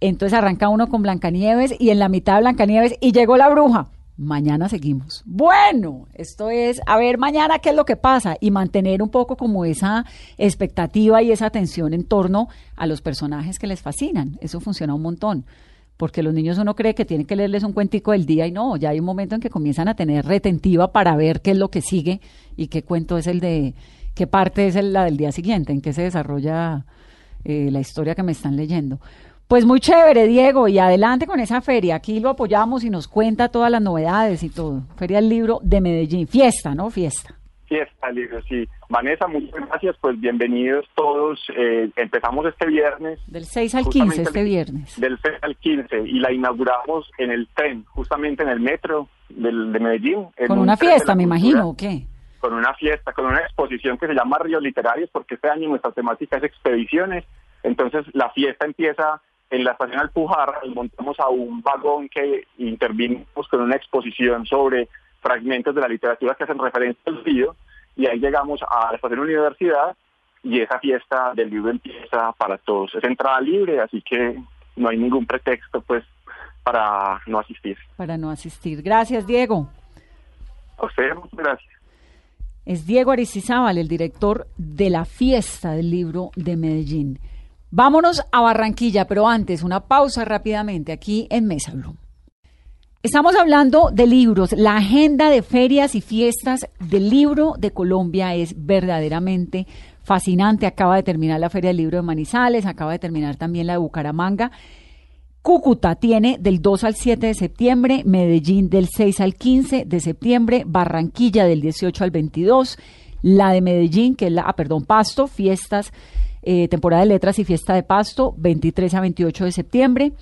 A: entonces arranca uno con Blancanieves y en la mitad de Blancanieves y llegó la bruja. Mañana seguimos. Bueno, esto es, a ver mañana qué es lo que pasa y mantener un poco como esa expectativa y esa atención en torno a los personajes que les fascinan. Eso funciona un montón. Porque los niños uno cree que tiene que leerles un cuentico del día y no, ya hay un momento en que comienzan a tener retentiva para ver qué es lo que sigue y qué cuento es el de, qué parte es el- la del día siguiente, en qué se desarrolla eh, la historia que me están leyendo. Pues muy chévere, Diego, y adelante con esa feria. Aquí lo apoyamos y nos cuenta todas las novedades y todo. Feria del Libro de Medellín. Fiesta, ¿no? Fiesta.
C: Fiesta libro sí Vanessa muchas gracias pues bienvenidos todos Eh, empezamos este viernes
A: Del 6 al
C: Justamente
A: 15 este
C: el-
A: viernes.
C: del 6 al 15 y la inauguramos en el tren, justamente en el metro del, de Medellín.
A: Con
C: un
A: una fiesta, me
C: cultura,
A: imagino, ¿o qué?
C: Con una fiesta, con una exposición que se llama Ríos Literarios, porque este año nuestra temática es expediciones. Entonces la fiesta empieza en la estación Alpujarra y montamos a un vagón que intervinimos con una exposición sobre fragmentos de la literatura que hacen referencia al río y ahí llegamos a la estación Universidad y esa fiesta del libro empieza para todos. Es entrada libre, así que no hay ningún pretexto pues para no asistir.
A: Para no asistir. Gracias, Diego.
C: A ustedes, muchas gracias.
A: Es Diego Aristizábal, el director de la fiesta del libro de Medellín. Vámonos a Barranquilla, pero antes una pausa rápidamente aquí en Mesa Blue. Estamos hablando de libros. La agenda de ferias y fiestas del libro de Colombia es verdaderamente fascinante. Acaba de terminar la Feria del Libro de Manizales, acaba de terminar también la de Bucaramanga. Cúcuta tiene del 2 al 7 de septiembre, Medellín del 6 al 15 de septiembre, Barranquilla del 18 al 22, la de Medellín, que es la, ah, perdón, Pasto, fiestas, eh, temporada de letras y fiesta de Pasto, 23 a 28 de septiembre,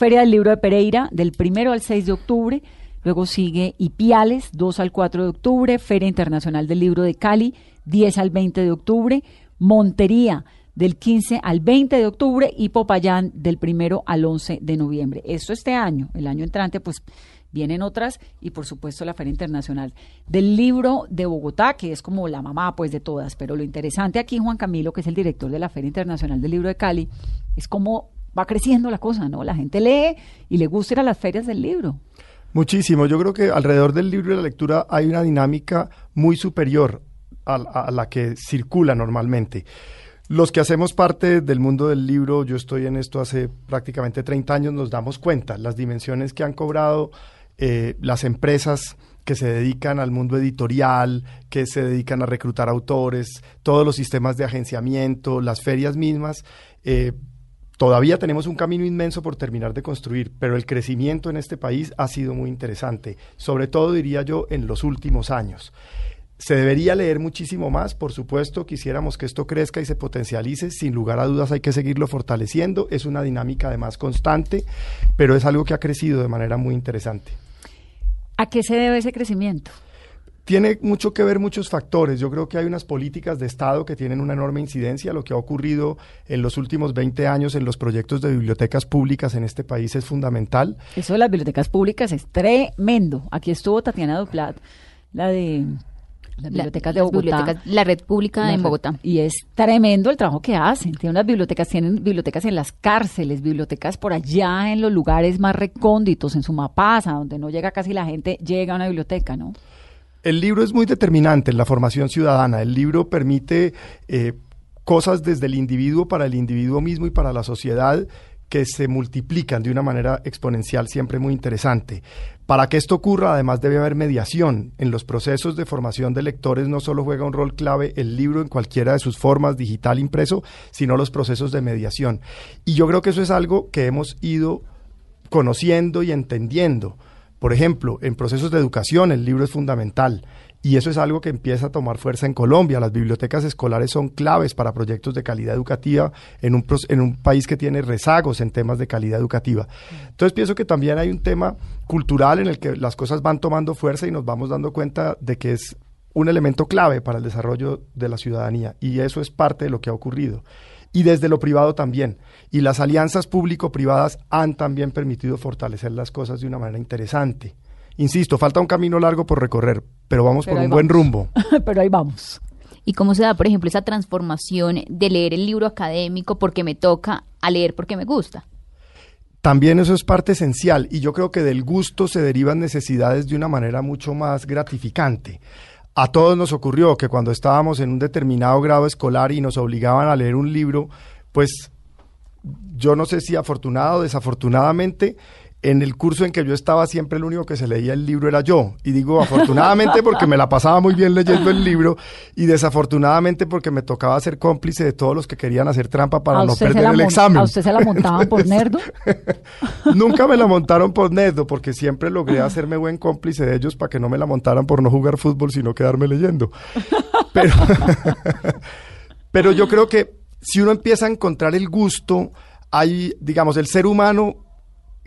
A: Feria del Libro de Pereira del 1 al 6 de octubre, luego sigue Ipiales, 2 al 4 de octubre, Feria Internacional del Libro de Cali, 10 al 20 de octubre, Montería, del 15 al 20 de octubre. Y Popayán del 1 al 11 de noviembre. Esto este año, el año entrante, pues vienen otras. Y por supuesto la Feria Internacional del Libro de Bogotá, que es como la mamá pues de todas, pero lo interesante aquí, Juan Camilo, que es el director de la Feria Internacional del Libro de Cali, es cómo va creciendo la cosa, ¿no? La gente lee y le gusta ir a las ferias del libro.
B: Muchísimo, yo creo que alrededor del libro y la lectura hay una dinámica muy superior a la que circula normalmente. Los que hacemos parte del mundo del libro, yo estoy en esto hace prácticamente 30 años, nos damos cuenta las dimensiones que han cobrado eh, las empresas que se dedican al mundo editorial, que se dedican a reclutar autores, todos los sistemas de agenciamiento, las ferias mismas. Eh, todavía tenemos un camino inmenso por terminar de construir, pero el crecimiento en este país ha sido muy interesante, sobre todo diría yo en los últimos años. Se debería leer muchísimo más, por supuesto, quisiéramos que esto crezca y se potencialice, sin lugar a dudas hay que seguirlo fortaleciendo, es una dinámica además constante, pero es algo que ha crecido de manera muy interesante.
A: ¿A qué se debe ese crecimiento?
B: Tiene mucho que ver muchos factores. Yo creo que hay unas políticas de Estado que tienen una enorme incidencia. Lo que ha ocurrido en los últimos 20 años en los proyectos de bibliotecas públicas en este país es fundamental.
A: Eso de las bibliotecas públicas es tremendo. Aquí estuvo Tatiana Duplat, la de las bibliotecas de Bogotá.
E: la red pública en Bogotá.
A: Y es tremendo el trabajo que hacen. Tienen unas bibliotecas, tienen bibliotecas en las cárceles, bibliotecas por allá en los lugares más recónditos, en Sumapasa, donde no llega casi la gente, llega a una biblioteca, ¿no?
B: El libro es muy determinante en la formación ciudadana. El libro permite eh, cosas desde el individuo para el individuo mismo y para la sociedad que se multiplican de una manera exponencial, siempre muy interesante. Para que esto ocurra, además debe haber mediación. En los procesos de formación de lectores no solo juega un rol clave el libro en cualquiera de sus formas, digital, impreso, sino los procesos de mediación. Y yo creo que eso es algo que hemos ido conociendo y entendiendo. Por ejemplo, en procesos de educación el libro es fundamental. Y eso es algo que empieza a tomar fuerza en Colombia. Las bibliotecas escolares son claves para proyectos de calidad educativa en un, en un país que tiene rezagos en temas de calidad educativa. Entonces pienso que también hay un tema cultural en el que las cosas van tomando fuerza y nos vamos dando cuenta de que es un elemento clave para el desarrollo de la ciudadanía. Y eso es parte de lo que ha ocurrido. Y desde lo privado también. Y las alianzas público-privadas han también permitido fortalecer las cosas de una manera interesante. Insisto, falta un camino largo por recorrer, pero vamos por un buen rumbo. <laughs>
A: pero ahí vamos.
E: ¿Y cómo se da, por ejemplo, esa transformación de leer el libro académico porque me toca a leer porque me gusta?
B: También eso es parte esencial y yo creo que del gusto se derivan necesidades de una manera mucho más gratificante. A todos nos ocurrió que cuando estábamos en un determinado grado escolar y nos obligaban a leer un libro, pues yo no sé si afortunado o desafortunadamente, en el curso en que yo estaba siempre el único que se leía el libro era yo. Y digo afortunadamente porque me la pasaba muy bien leyendo el libro y desafortunadamente porque me tocaba ser cómplice de todos los que querían hacer trampa para no perder el examen.
A: ¿A usted se la montaban por nerdo? <laughs>
B: Nunca me la montaron por nerdo porque siempre logré hacerme buen cómplice de ellos para que no me la montaran por no jugar fútbol sino quedarme leyendo. <laughs> Pero, <laughs> pero yo creo que si uno empieza a encontrar el gusto, hay, digamos, el ser humano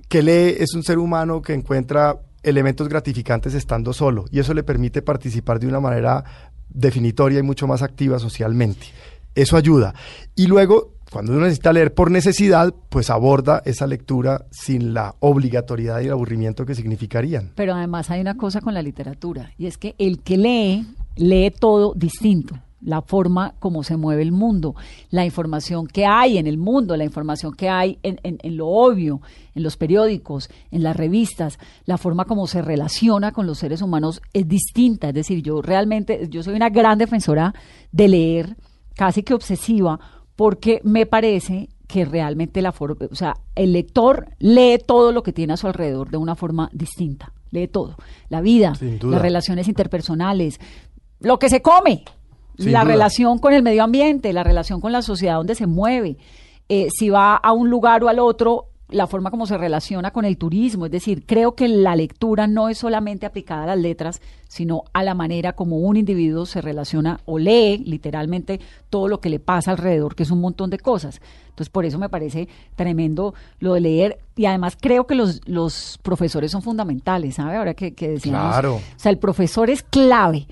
B: que lee es un ser humano que encuentra elementos gratificantes estando solo y eso le permite participar de una manera definitoria y mucho más activa socialmente. Eso ayuda. Y luego, cuando uno necesita leer por necesidad, pues aborda esa lectura sin la obligatoriedad y el aburrimiento que significarían.
A: Pero además hay una cosa con la literatura y es que el que lee, lee todo distinto la forma como se mueve el mundo, la información que hay en el mundo, la información que hay en, en, lo obvio, en los periódicos, en las revistas, la forma como se relaciona con los seres humanos es distinta. Es decir, yo realmente, yo soy una gran defensora de leer, casi que obsesiva, porque me parece que realmente la forma, o sea, el lector lee todo lo que tiene a su alrededor de una forma distinta, lee todo, la vida, las relaciones interpersonales, lo que se come, la relación con el medio ambiente, la relación con la sociedad donde se mueve, eh, si va a un lugar o al otro, la forma como se relaciona con el turismo. Es decir, creo que la lectura no es solamente aplicada a las letras, sino a la manera como un individuo se relaciona o lee literalmente todo lo que le pasa alrededor, que es un montón de cosas. Entonces, por eso me parece tremendo lo de leer. Y además creo que los, los profesores son fundamentales, ¿sabe? Ahora que, que decíamos.
B: Claro.
A: O sea, el profesor es clave.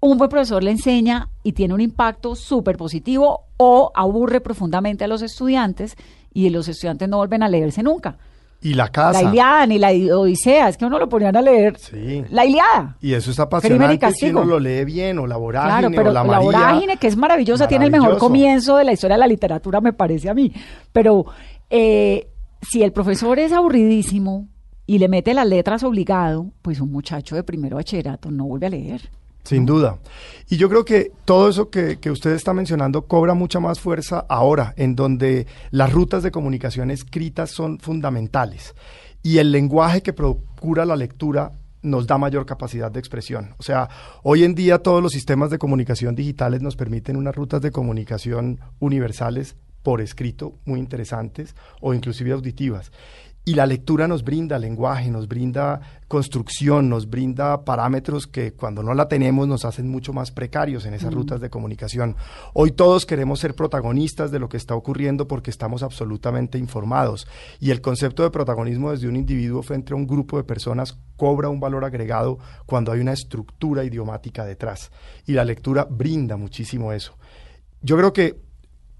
A: Un buen profesor le enseña y tiene un impacto súper positivo o aburre profundamente a los estudiantes y los estudiantes no vuelven a leerse nunca.
B: Y la casa.
A: La Iliada ni la Odisea, es que uno lo ponían a leer.
B: Sí.
A: La Iliada.
B: Y eso es
A: Crimen y
B: apasionante si uno lo lee bien, o la vorágine,
A: Claro, pero
B: o la
A: la,
B: María.
A: vorágine, que es maravillosa, tiene el mejor comienzo de la historia de la literatura, me parece a mí. Pero eh, si el profesor es aburridísimo y le mete las letras obligado, pues un muchacho de primero bachillerato no vuelve a leer.
B: Sin duda. Y yo creo que todo eso que, que usted está mencionando cobra mucha más fuerza ahora, en donde las rutas de comunicación escritas son fundamentales y el lenguaje que procura la lectura nos da mayor capacidad de expresión. O sea, hoy en día todos los sistemas de comunicación digitales nos permiten unas rutas de comunicación universales por escrito muy interesantes o inclusive auditivas. Y la lectura nos brinda lenguaje, nos brinda construcción, nos brinda parámetros que cuando no la tenemos nos hacen mucho más precarios en esas rutas de comunicación. Hoy todos queremos ser protagonistas de lo que está ocurriendo porque estamos absolutamente informados. Y el concepto de protagonismo desde un individuo frente a un grupo de personas cobra un valor agregado cuando hay una estructura idiomática detrás. Y la lectura brinda muchísimo eso. Yo creo que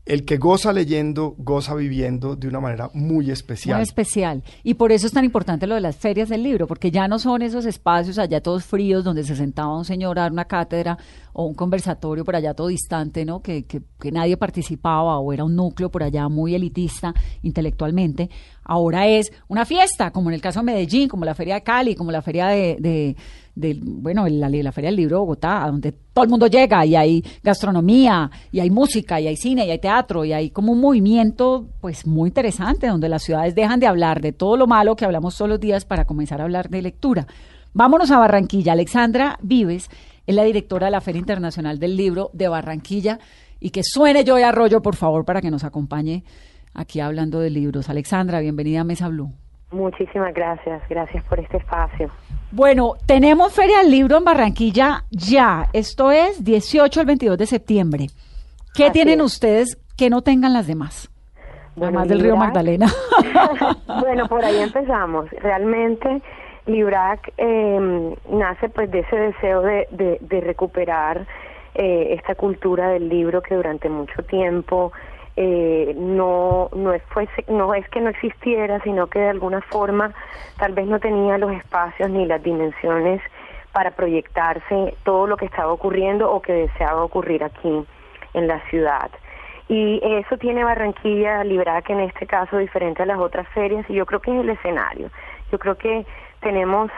B: el que goza leyendo, goza viviendo de una manera muy especial.
A: Muy especial. Y por eso es tan importante lo de las ferias del libro, porque ya no son esos espacios allá todos fríos donde se sentaba un señor a dar una cátedra o un conversatorio por allá todo distante, ¿no? Que, que, nadie participaba o era un núcleo por allá muy elitista intelectualmente. Ahora es una fiesta, como en el caso de Medellín, como la Feria de Cali, como la Feria de, de, bueno, la, la Feria del Libro de Bogotá, donde todo el mundo llega y hay gastronomía, y hay música, y hay cine, y hay teatro, y hay como un movimiento pues muy interesante, donde las ciudades dejan de hablar de todo lo malo que hablamos todos los días para comenzar a hablar de lectura. Vámonos a Barranquilla. Alexandra Vives es la directora de la Feria Internacional del Libro de Barranquilla, y que suene Joy Arroyo, por favor, para que nos acompañe aquí hablando de libros. Alexandra, bienvenida a Mesa Blue.
G: Muchísimas gracias, gracias por este espacio.
A: Bueno, tenemos Feria del Libro en Barranquilla ya. Esto es 18 al 22 de septiembre. ¿Qué
G: Así
A: tienen
G: es.
A: ustedes que no tengan las demás?
G: Bueno,
A: Además del río Magdalena. <laughs> <laughs>
G: bueno, por ahí empezamos. Realmente Librac eh, nace pues de ese deseo de, recuperar eh, esta cultura del libro que durante mucho tiempo eh, no no es no es que no existiera, sino que de alguna forma tal vez no tenía los espacios ni las dimensiones para proyectarse todo lo que estaba ocurriendo o que deseaba ocurrir aquí en la ciudad. Y eso tiene Barranquilla Librac en este caso diferente a las otras ferias y yo creo que es el escenario. Yo creo que tenemos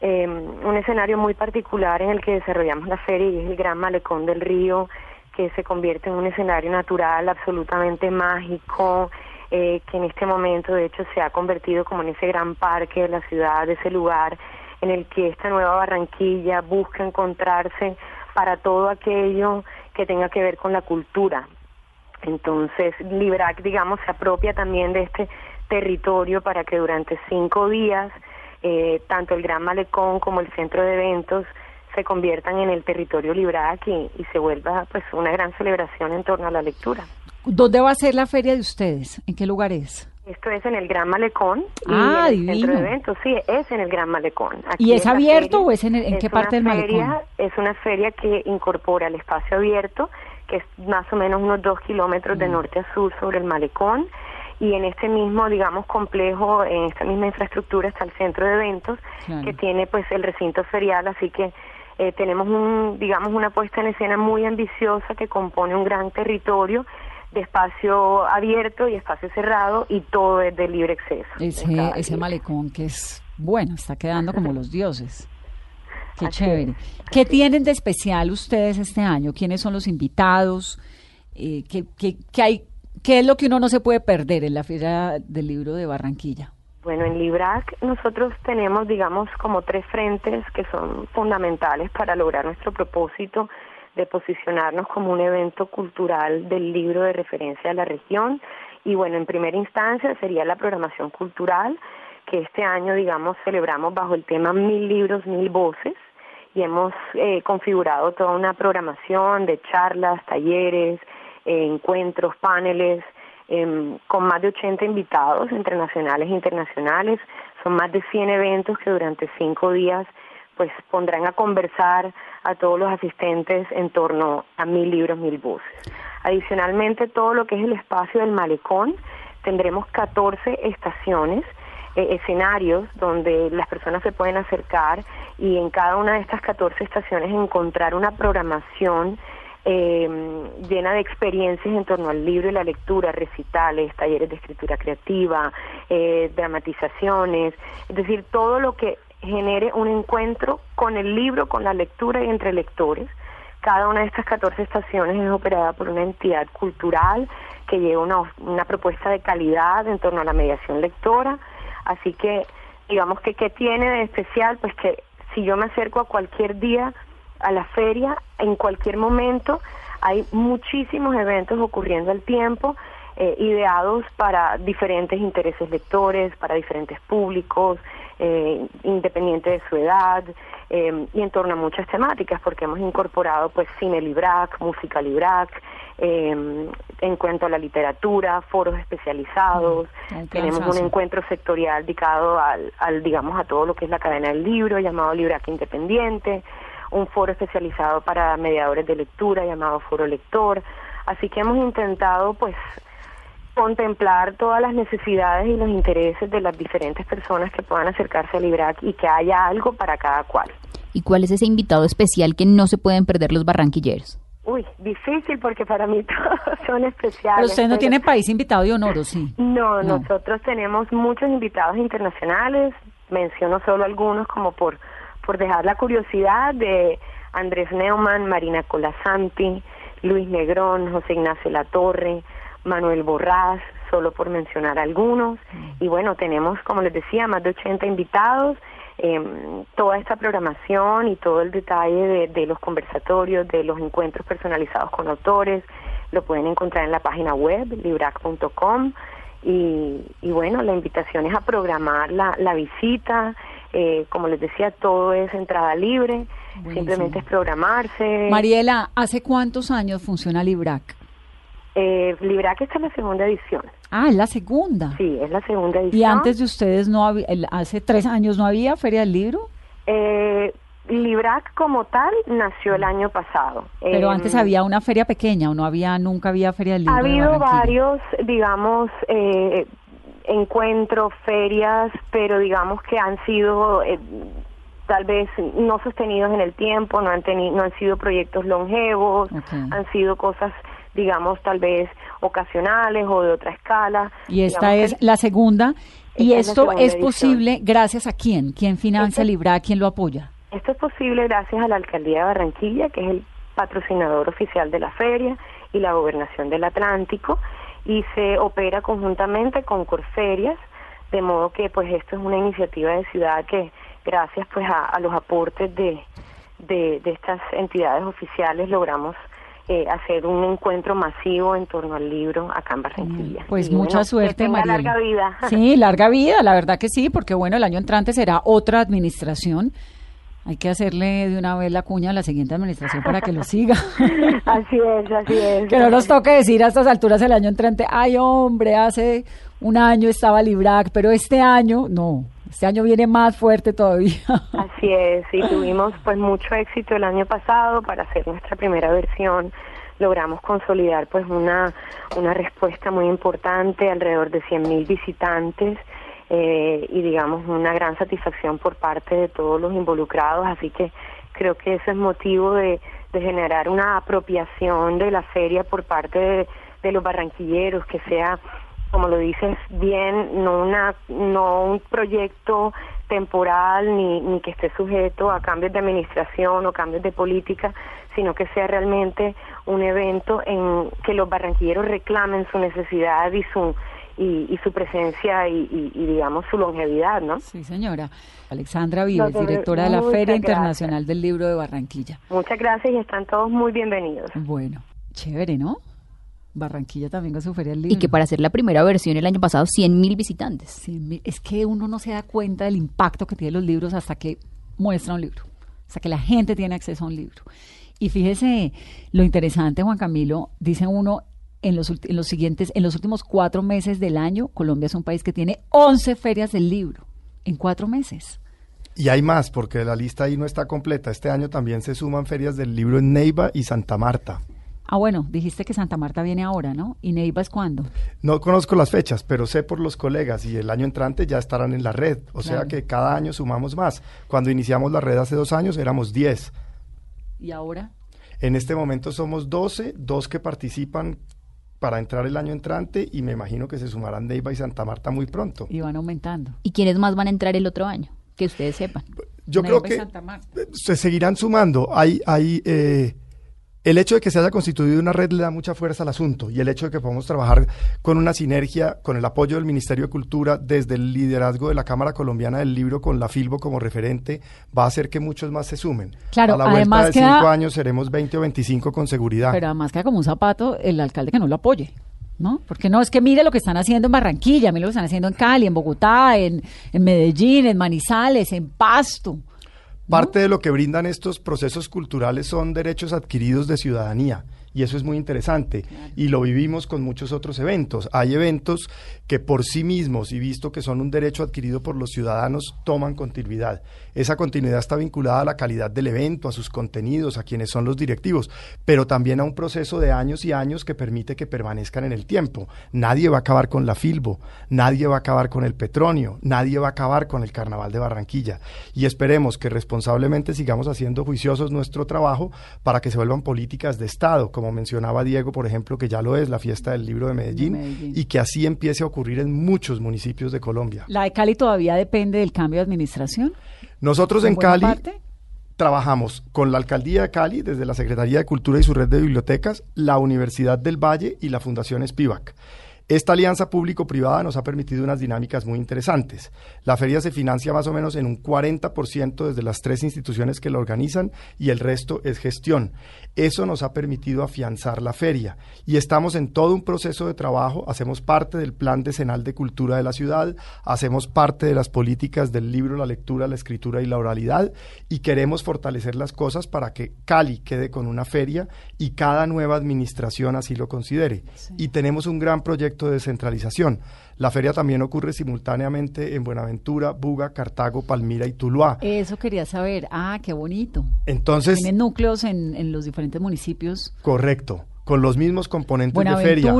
G: eh, un escenario muy particular en el que desarrollamos la feria y es el Gran Malecón del Río que se convierte en un escenario natural absolutamente mágico, eh, que en este momento de hecho se ha convertido como en ese gran parque de la ciudad, ese lugar en el que esta nueva Barranquilla busca encontrarse para todo aquello que tenga que ver con la cultura. Entonces, Librac, digamos, se apropia también de este territorio para que durante cinco días, eh, tanto el Gran Malecón como el centro de eventos se conviertan en el territorio Librac y, y se vuelva pues una gran celebración en torno a la lectura.
A: ¿Dónde va a ser la feria de ustedes? ¿En qué lugar es?
G: Esto es en el Gran Malecón y
A: Ah,
G: en el centro de
A: divino.
G: eventos, sí, es en el Gran Malecón.
A: ¿Y es abierto
G: feria.
A: o es en el- en
G: Es
A: qué parte del
G: feria-
A: malecón?
G: Es una feria que incorpora el espacio abierto, que es más o menos unos dos kilómetros
A: Mm.
G: de norte a sur sobre el malecón, y en este mismo, digamos, complejo, en esta misma infraestructura está el centro de eventos,
A: Claro.
G: que tiene pues el recinto ferial, así que eh, tenemos un, digamos, una puesta en escena muy ambiciosa que compone un gran territorio de espacio abierto y espacio cerrado y todo es de libre acceso.
A: Ese, ese malecón que es, bueno, está quedando como los dioses. Qué
G: Así
A: chévere.
G: es,
A: ¿Qué tienen de especial ustedes este año? ¿Quiénes son los invitados? Eh, ¿qué, qué, qué hay, ¿Qué es lo que uno no se puede perder en la Feria del Libro de Barranquilla?
G: Bueno, en Librac nosotros tenemos, digamos, como tres frentes que son fundamentales para lograr nuestro propósito de posicionarnos como un evento cultural del libro de referencia de la región y bueno, en primera instancia sería la programación cultural, que este año, digamos, celebramos bajo el tema Mil libros, mil voces, y hemos eh, configurado toda una programación de charlas, talleres, eh, encuentros, paneles, em, con más de 80 invitados entre nacionales e internacionales. Son más de 100 eventos que durante cinco días pues pondrán a conversar a todos los asistentes en torno a mil libros, mil voces. Adicionalmente, todo lo que es el espacio del malecón, tendremos 14 estaciones, eh, escenarios donde las personas se pueden acercar y en cada una de estas 14 estaciones encontrar una programación eh, llena de experiencias en torno al libro y la lectura, recitales, talleres de escritura creativa, eh, dramatizaciones, es decir, todo lo que genere un encuentro con el libro, con la lectura y entre lectores. Cada una de estas 14 estaciones es operada por una entidad cultural que lleva una, una propuesta de calidad en torno a la mediación lectora. Así que, digamos que, ¿qué tiene de especial? Pues que si yo me acerco a cualquier día a la feria, en cualquier momento, hay muchísimos eventos ocurriendo al tiempo eh, ideados para diferentes intereses lectores, para diferentes públicos, eh, independiente de su edad, eh, y en torno a muchas temáticas, porque hemos incorporado pues cine librac, música librac, en cuanto a la literatura, foros especializados, mm, tenemos un encuentro sectorial dedicado al, al, digamos, a todo lo que es la cadena del libro, llamado Librac Independiente, un foro especializado para mediadores de lectura, llamado Foro Lector, así que hemos intentado pues contemplar todas las necesidades y los intereses de las diferentes personas que puedan acercarse al LIBRAC y que haya algo para cada cual.
E: ¿Y cuál es ese invitado especial que no se pueden perder los barranquilleros?
G: Uy, difícil porque para mí <laughs> todos son especiales.
A: Pero usted no tiene país invitado de honor, ¿o sí?
G: No, no, nosotros tenemos muchos invitados internacionales, menciono solo algunos como por, por dejar la curiosidad de Andrés Neumann, Marina Colasanti, Luis Negrón, José Ignacio Latorre, Manuel Borrás, solo por mencionar algunos. Mm. Y bueno, tenemos, como les decía, más de 80 invitados. Eh, toda esta programación y todo el detalle de, los conversatorios, de los encuentros personalizados con autores, lo pueden encontrar en la página web, librac.com. Y, y, bueno, la invitación es a programar la, la visita. Eh, como les decía, todo es entrada libre, simplemente es programarse.
A: Mariela, ¿hace cuántos años funciona Librac?
G: Eh, Librac esta es la segunda edición.
A: Ah, es la segunda.
G: Sí, es la segunda edición.
A: ¿Y antes de ustedes no había, hace tres años no había Feria del Libro?
G: Eh, Librac como tal nació el año pasado.
A: Pero antes em, había una feria pequeña o no había, nunca había Feria del Libro.
G: Ha habido varios, digamos, eh, encuentros, ferias, pero digamos que han sido eh, tal vez no sostenidos en el tiempo, no han, tenido, no han sido proyectos longevos, han sido cosas digamos, tal vez ocasionales o de otra escala.
A: Y esta es la segunda. ¿Y esto es, posible gracias a quién? ¿Quién financia este, Libra? ¿Quién lo apoya?
G: Esto es posible gracias a la Alcaldía de Barranquilla, que es el patrocinador oficial de la feria, y la Gobernación del Atlántico, y se opera conjuntamente con Corferias, de modo que pues esto es una iniciativa de ciudad que gracias pues a, los aportes de, de, de estas entidades oficiales logramos eh, hacer un encuentro masivo en torno al libro acá en Barranquilla.
A: Pues mucha suerte, María.
G: Larga vida.
A: Sí, larga vida, la verdad que sí, porque bueno, el año entrante será otra administración. Hay que hacerle de una vez la cuña a la siguiente administración para que lo siga. <laughs>
G: así es, así es.
A: Que no nos toque decir a estas alturas el año entrante, ay hombre, hace un año estaba Librac, pero este año no. Este año viene más fuerte todavía. <laughs>
G: Así es, y tuvimos pues mucho éxito el año pasado para hacer nuestra primera versión. Logramos consolidar pues una, una respuesta muy importante, alrededor de 100.000 visitantes eh, y digamos una gran satisfacción por parte de todos los involucrados, así que creo que eso es motivo de, de generar una apropiación de la feria por parte de, de los barranquilleros, que sea como lo dices bien, no una no un proyecto temporal ni, ni que esté sujeto a cambios de administración o cambios de política, sino que sea realmente un evento en que los barranquilleros reclamen su necesidad y su y, su presencia y, digamos su longevidad, ¿no?
A: Sí, señora. Alexandra Vives, directora de la Feria Internacional del Libro de Barranquilla.
G: Muchas gracias y están todos muy bienvenidos.
A: Bueno, chévere, ¿no? Barranquilla también con su feria del libro.
E: Y que para hacer la primera versión el año pasado, 100 mil visitantes.
A: 100 mil. Es que uno no se da cuenta del impacto que tienen los libros hasta que muestra un libro, hasta que la gente tiene acceso a un libro. Y fíjese lo interesante, Juan Camilo, dice uno, en los, en los siguientes, en los últimos cuatro meses del año, Colombia es un país que tiene 11 ferias del libro, en cuatro meses.
B: Y hay más, porque la lista ahí no está completa. Este año también se suman ferias del libro en Neiva y Santa Marta.
A: Ah, bueno, dijiste que Santa Marta viene ahora, ¿no? ¿Y Neiva es cuándo?
B: No conozco las fechas, pero sé por los colegas y el año entrante ya estarán en la red. O sea que cada año sumamos más. Cuando iniciamos la red hace dos años éramos 10.
A: ¿Y ahora?
B: En este momento somos 12, dos que participan para entrar el año entrante y me imagino que se sumarán Neiva y Santa Marta muy pronto.
A: Y van aumentando.
E: ¿Y quiénes más van a entrar el otro año? Que ustedes sepan.
B: Yo creo que se seguirán sumando. Hay, hay eh, el hecho de que se haya constituido una red le da mucha fuerza al asunto y el hecho de que podamos trabajar con una sinergia, con el apoyo del Ministerio de Cultura, desde el liderazgo de la Cámara Colombiana del Libro, con la Filbo como referente, va a hacer que muchos más se sumen.
A: Claro,
B: a la
A: además
B: vuelta de cinco años seremos 20 o 25 con seguridad.
A: Pero además queda como un zapato el alcalde que no lo apoye. ¿No? Porque no, es que mire lo que están haciendo en Barranquilla, mire lo que están haciendo en Cali, en Bogotá, en, en Medellín, en Manizales, en Pasto.
B: Parte de lo que brindan estos procesos culturales son derechos adquiridos de ciudadanía y eso es muy interesante y lo vivimos con muchos otros eventos. Hay eventos que por sí mismos y visto que son un derecho adquirido por los ciudadanos toman continuidad. Esa continuidad está vinculada a la calidad del evento, a sus contenidos, a quienes son los directivos, pero también a un proceso de años y años que permite que permanezcan en el tiempo. Nadie va a acabar con la Filbo, nadie va a acabar con el Petronio, nadie va a acabar con el Carnaval de Barranquilla y esperemos que responsablemente sigamos haciendo juiciosos nuestro trabajo para que se vuelvan políticas de Estado como mencionaba Diego, por ejemplo, que ya lo es la fiesta del libro de Medellín, y que así empiece a ocurrir en muchos municipios de Colombia.
A: ¿La de Cali todavía depende del cambio de administración?
B: Nosotros en Cali trabajamos con la Alcaldía de Cali, desde la Secretaría de Cultura y su red de bibliotecas, la Universidad del Valle y la Fundación Spivak. Esta alianza público-privada nos ha permitido unas dinámicas muy interesantes. La feria se financia más o menos en un 40% desde las tres instituciones que la organizan y el resto es gestión. Eso nos ha permitido afianzar la feria y estamos en todo un proceso de trabajo. Hacemos parte del plan decenal de cultura de la ciudad, hacemos parte de las políticas del libro, la lectura, la escritura y la oralidad y queremos fortalecer las cosas para que Cali quede con una feria y cada nueva administración así lo considere. Y tenemos un gran proyecto de descentralización. La feria también ocurre simultáneamente en Buenaventura, Buga, Cartago, Palmira y Tuluá.
A: Eso quería saber. Ah, qué bonito.
B: Entonces.
A: Tienen núcleos en, en los diferentes municipios.
B: Correcto. Con los mismos componentes de feria.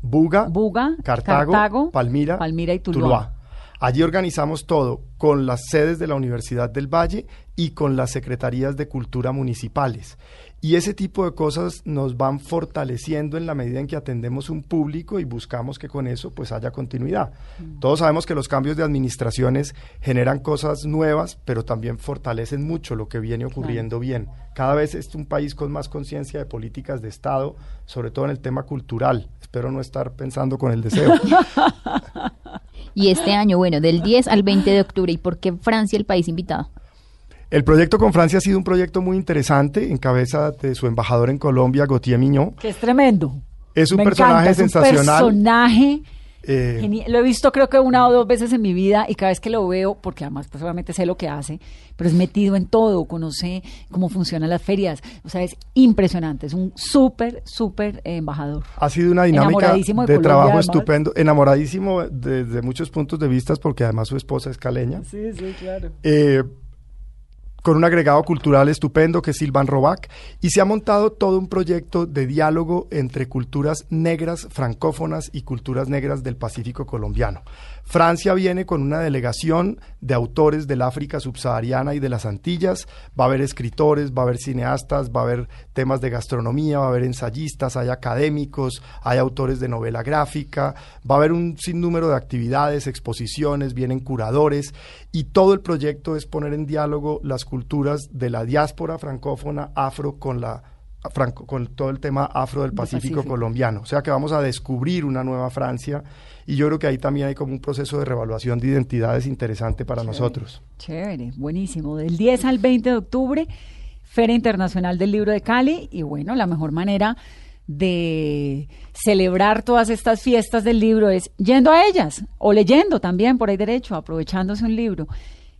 B: Buga,
A: Buga
B: Cartago, Palmira,
A: Palmira y Tuluá.
B: Allí organizamos todo con las sedes de la Universidad del Valle y con las secretarías de cultura municipales. Y ese tipo de cosas nos van fortaleciendo en la medida en que atendemos un público y buscamos que con eso pues haya continuidad. Mm. Todos sabemos que los cambios de administraciones generan cosas nuevas, pero también fortalecen mucho lo que viene ocurriendo bien. Cada vez es un país con más conciencia de políticas de Estado, sobre todo en el tema cultural. Espero no estar pensando con el deseo. <laughs>
E: y este año, bueno, del 10 al 20 de octubre, ¿y por qué Francia el país invitado?
B: El proyecto con Francia ha sido un proyecto muy interesante, en cabeza de su embajador en Colombia, Gautier Miñón.
A: Que es tremendo.
B: Es un personaje sensacional.
A: Es un personaje. Eh, lo he visto creo que una o dos veces en mi vida y cada vez que lo veo, porque además pues sé lo que hace, pero es metido en todo, conoce cómo funcionan las ferias, o sea, es impresionante, es un súper, súper embajador.
B: Ha sido una dinámica de, trabajo estupendo, enamoradísimo desde muchos puntos de vista porque además su esposa es caleña.
A: Sí, sí, claro.
B: Eh, con un agregado cultural estupendo que es Silvan Robac, y se ha montado todo un proyecto de diálogo entre culturas negras francófonas y culturas negras del Pacífico colombiano. Francia viene con una delegación de autores del África subsahariana y de las Antillas. Va a haber escritores, va a haber cineastas, va a haber temas de gastronomía, va a haber ensayistas, hay académicos, hay autores de novela gráfica, va a haber un sinnúmero de actividades, exposiciones, vienen curadores y todo el proyecto es poner en diálogo las culturas de la diáspora francófona afro con la Franco, con todo el tema afro del Pacífico, colombiano. O sea que vamos a descubrir una nueva Francia y yo creo que ahí también hay como un proceso de revaluación de identidades interesante para nosotros.
A: Chévere, buenísimo. Del 10 al 20 de octubre, Feria Internacional del Libro de Cali y bueno, la mejor manera de celebrar todas estas fiestas del libro es yendo a ellas o leyendo también por ahí derecho, aprovechándose un libro.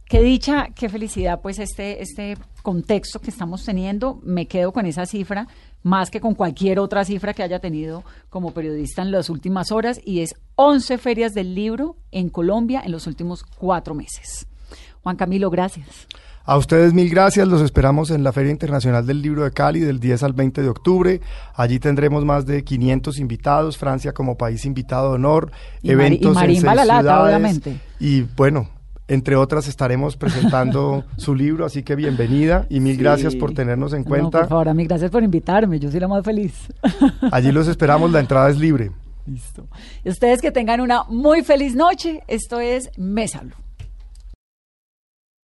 A: Qué dicha, qué felicidad, pues este, este contexto que estamos teniendo, me quedo con esa cifra más que con cualquier otra cifra que haya tenido como periodista en las últimas horas y es 11 ferias del libro en Colombia en los últimos cuatro meses. Juan Camilo, gracias.
B: A ustedes mil gracias, los esperamos en la Feria Internacional del Libro de Cali del 10 al 20 de octubre. Allí tendremos más de 500 invitados, Francia como país invitado de honor, eventos en seis ciudades. obviamente. Y bueno, entre otras estaremos presentando <laughs> su libro, así que bienvenida y mil gracias por tenernos en cuenta.
A: por favor, a mí gracias por invitarme, yo soy la más feliz. <laughs>
B: Allí los esperamos, la entrada es libre.
A: Listo. Y ustedes que tengan una muy feliz noche, esto es Mésalo.